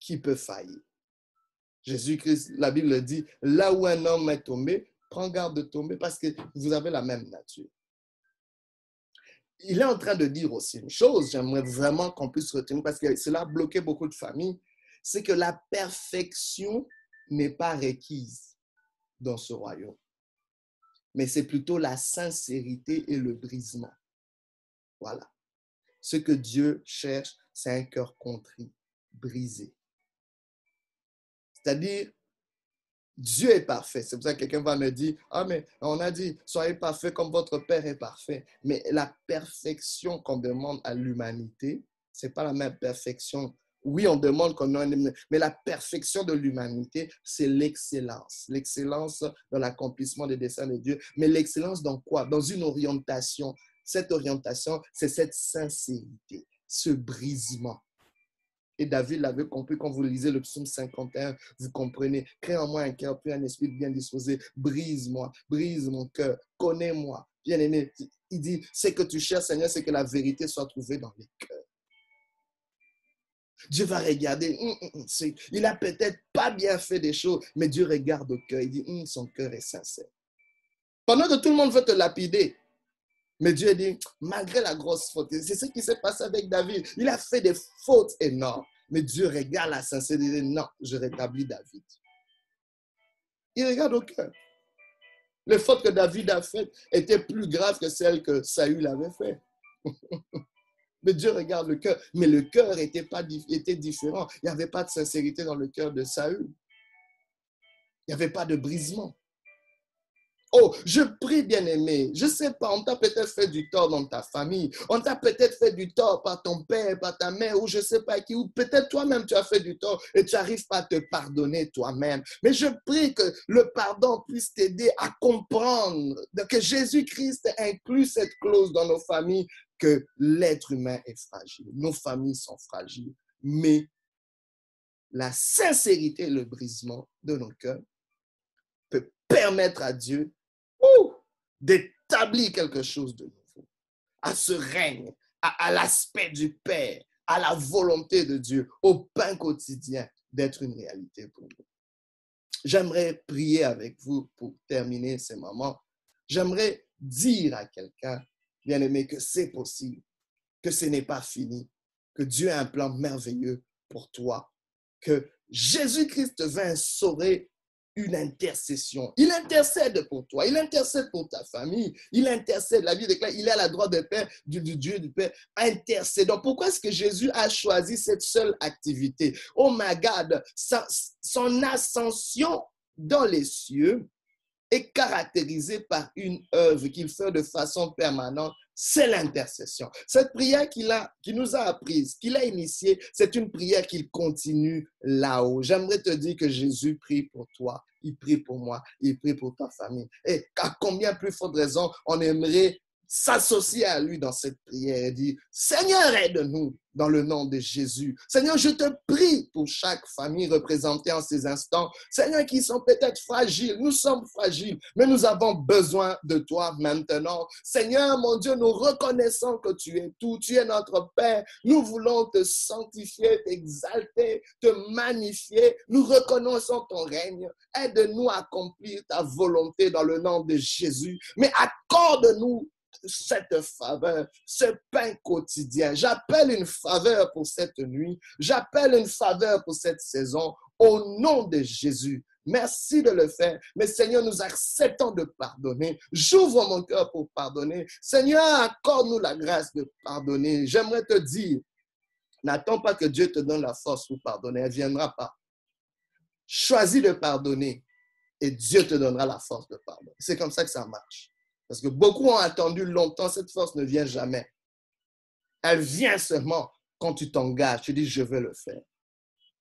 qui peut faillir. Jésus-Christ, la Bible dit, là où un homme est tombé, prends garde de tomber parce que vous avez la même nature. Il est en train de dire aussi une chose, j'aimerais vraiment qu'on puisse retenir parce que cela a bloqué beaucoup de familles, c'est que la perfection n'est pas requise dans ce royaume, mais c'est plutôt la sincérité et le brisement. Voilà. Ce que Dieu cherche, c'est un cœur contrit, brisé. C'est-à-dire, Dieu est parfait. C'est pour ça que quelqu'un va me dire, ah mais on a dit, soyez parfait comme votre Père est parfait. Mais la perfection qu'on demande à l'humanité, ce n'est pas la même perfection. Oui, on demande qu'on ait, mais la perfection de l'humanité, c'est l'excellence. L'excellence dans l'accomplissement des desseins de Dieu. Mais l'excellence dans quoi? Dans une orientation. Cette orientation, c'est cette sincérité, ce brisement. Et David l'avait compris quand vous lisez le psaume 51, vous comprenez. Crée en moi un cœur puis un esprit bien disposé. Brise-moi, brise mon cœur, connais-moi. Bien-aimé, il dit, ce que tu cherches, Seigneur, c'est que la vérité soit trouvée dans les cœurs. Dieu va regarder. Hum, hum, hum, il n'a peut-être pas bien fait des choses, mais Dieu regarde au cœur. Il dit, son cœur est sincère. Pendant que tout le monde veut te lapider, mais Dieu dit, malgré la grosse faute, c'est ce qui s'est passé avec David. Il a fait des fautes énormes. Mais Dieu regarde la sincérité. Non, je rétablis David. Il regarde au cœur. Les fautes que David a faites étaient plus graves que celles que Saül avait faites. Mais Dieu regarde le cœur. Mais le cœur était, pas, était différent. Il n'y avait pas de sincérité dans le cœur de Saül. Il n'y avait pas de brisement. Oh, je prie, bien-aimé. Je ne sais pas, on t'a peut-être fait du tort dans ta famille. On t'a peut-être fait du tort par ton père, par ta mère, ou je ne sais pas qui, ou peut-être toi-même tu as fait du tort et tu n'arrives pas à te pardonner toi-même. Mais je prie que le pardon puisse t'aider à comprendre que Jésus-Christ inclut cette clause dans nos familles, que l'être humain est fragile. Nos familles sont fragiles. Mais la sincérité et le brisement de nos cœurs peut permettre à Dieu d'établir quelque chose de nouveau, à ce règne, à, l'aspect du Père, à la volonté de Dieu, au pain quotidien, d'être une réalité pour nous. J'aimerais prier avec vous pour terminer ces moments. J'aimerais dire à quelqu'un, bien aimé, que c'est possible, que ce n'est pas fini, que Dieu a un plan merveilleux pour toi, que Jésus-Christ va instaurer une intercession. Il intercède pour toi, il intercède pour ta famille, il intercède, la vie déclare, il est à la droite de Père, du, Dieu du Père, intercédant. Pourquoi est-ce que Jésus a choisi cette seule activité? Oh my God, son ascension dans les cieux est caractérisée par une œuvre qu'il fait de façon permanente c'est l'intercession. Cette prière qu'il a, nous a apprise, qu'il a initiée, c'est une prière qu'il continue là-haut. J'aimerais te dire que Jésus prie pour toi, il prie pour moi, il prie pour ta famille. Et à combien plus forte raison on aimerait s'associer à lui dans cette prière et dire, Seigneur, aide-nous dans le nom de Jésus. Seigneur, je te prie pour chaque famille représentée en ces instants. Seigneur, qui sont peut-être fragiles. Nous sommes fragiles, mais nous avons besoin de toi maintenant. Seigneur, mon Dieu, nous reconnaissons que tu es tout. Tu es notre Père. Nous voulons te sanctifier, t'exalter, te magnifier. Nous reconnaissons ton règne. Aide-nous à accomplir ta volonté dans le nom de Jésus. Mais accorde-nous cette faveur, ce pain quotidien. J'appelle une faveur pour cette nuit. J'appelle une faveur pour cette saison au nom de Jésus. Merci de le faire. Mais Seigneur, nous acceptons de pardonner. J'ouvre mon cœur pour pardonner. Seigneur, accorde-nous la grâce de pardonner. J'aimerais te dire, n'attends pas que Dieu te donne la force pour pardonner. Elle ne viendra pas. Choisis de pardonner et Dieu te donnera la force de pardonner. C'est comme ça que ça marche. Parce que beaucoup ont attendu longtemps, cette force ne vient jamais. Elle vient seulement quand tu t'engages, tu dis, je veux le faire.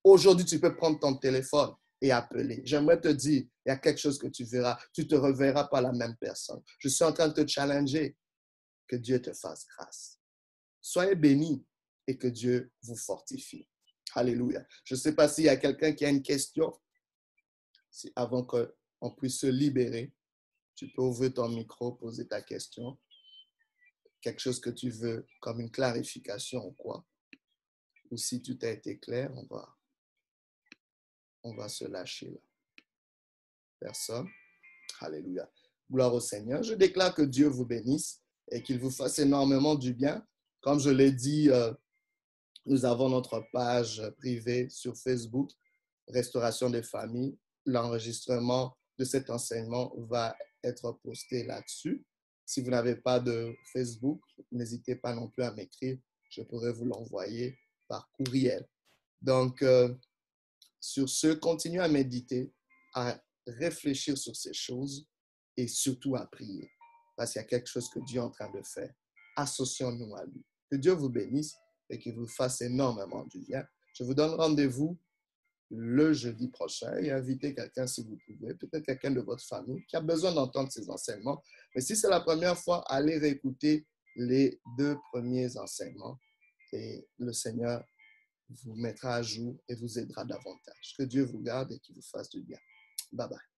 Aujourd'hui, tu peux prendre ton téléphone et appeler. J'aimerais te dire, il y a quelque chose que tu verras. Tu te reverras pas la même personne. Je suis en train de te challenger. Que Dieu te fasse grâce. Soyez bénis et que Dieu vous fortifie. Alléluia. Je ne sais pas s'il y a quelqu'un qui a une question avant qu'on puisse se libérer. Tu peux ouvrir ton micro, poser ta question. Quelque chose que tu veux comme une clarification ou quoi. Ou si tu t'as été clair, on va, on va se lâcher là. Personne. Alléluia. Gloire au Seigneur. Je déclare que Dieu vous bénisse et qu'il vous fasse énormément du bien. Comme je l'ai dit, euh, nous avons notre page privée sur Facebook, Restauration des familles. L'enregistrement de cet enseignement va être posté là-dessus. Si vous n'avez pas de Facebook, n'hésitez pas non plus à m'écrire. Je pourrais vous l'envoyer par courriel. Donc, euh, sur ce, continuez à méditer, à réfléchir sur ces choses et surtout à prier. Parce qu'il y a quelque chose que Dieu est en train de faire. Associons-nous à lui. Que Dieu vous bénisse et qu'il vous fasse énormément du bien. Je vous donne rendez-vous le jeudi prochain et inviter quelqu'un si vous pouvez, peut-être quelqu'un de votre famille qui a besoin d'entendre ces enseignements. Mais si c'est la première fois, allez réécouter les deux premiers enseignements et le Seigneur vous mettra à jour et vous aidera davantage. Que Dieu vous garde et qu'il vous fasse du bien. Bye bye.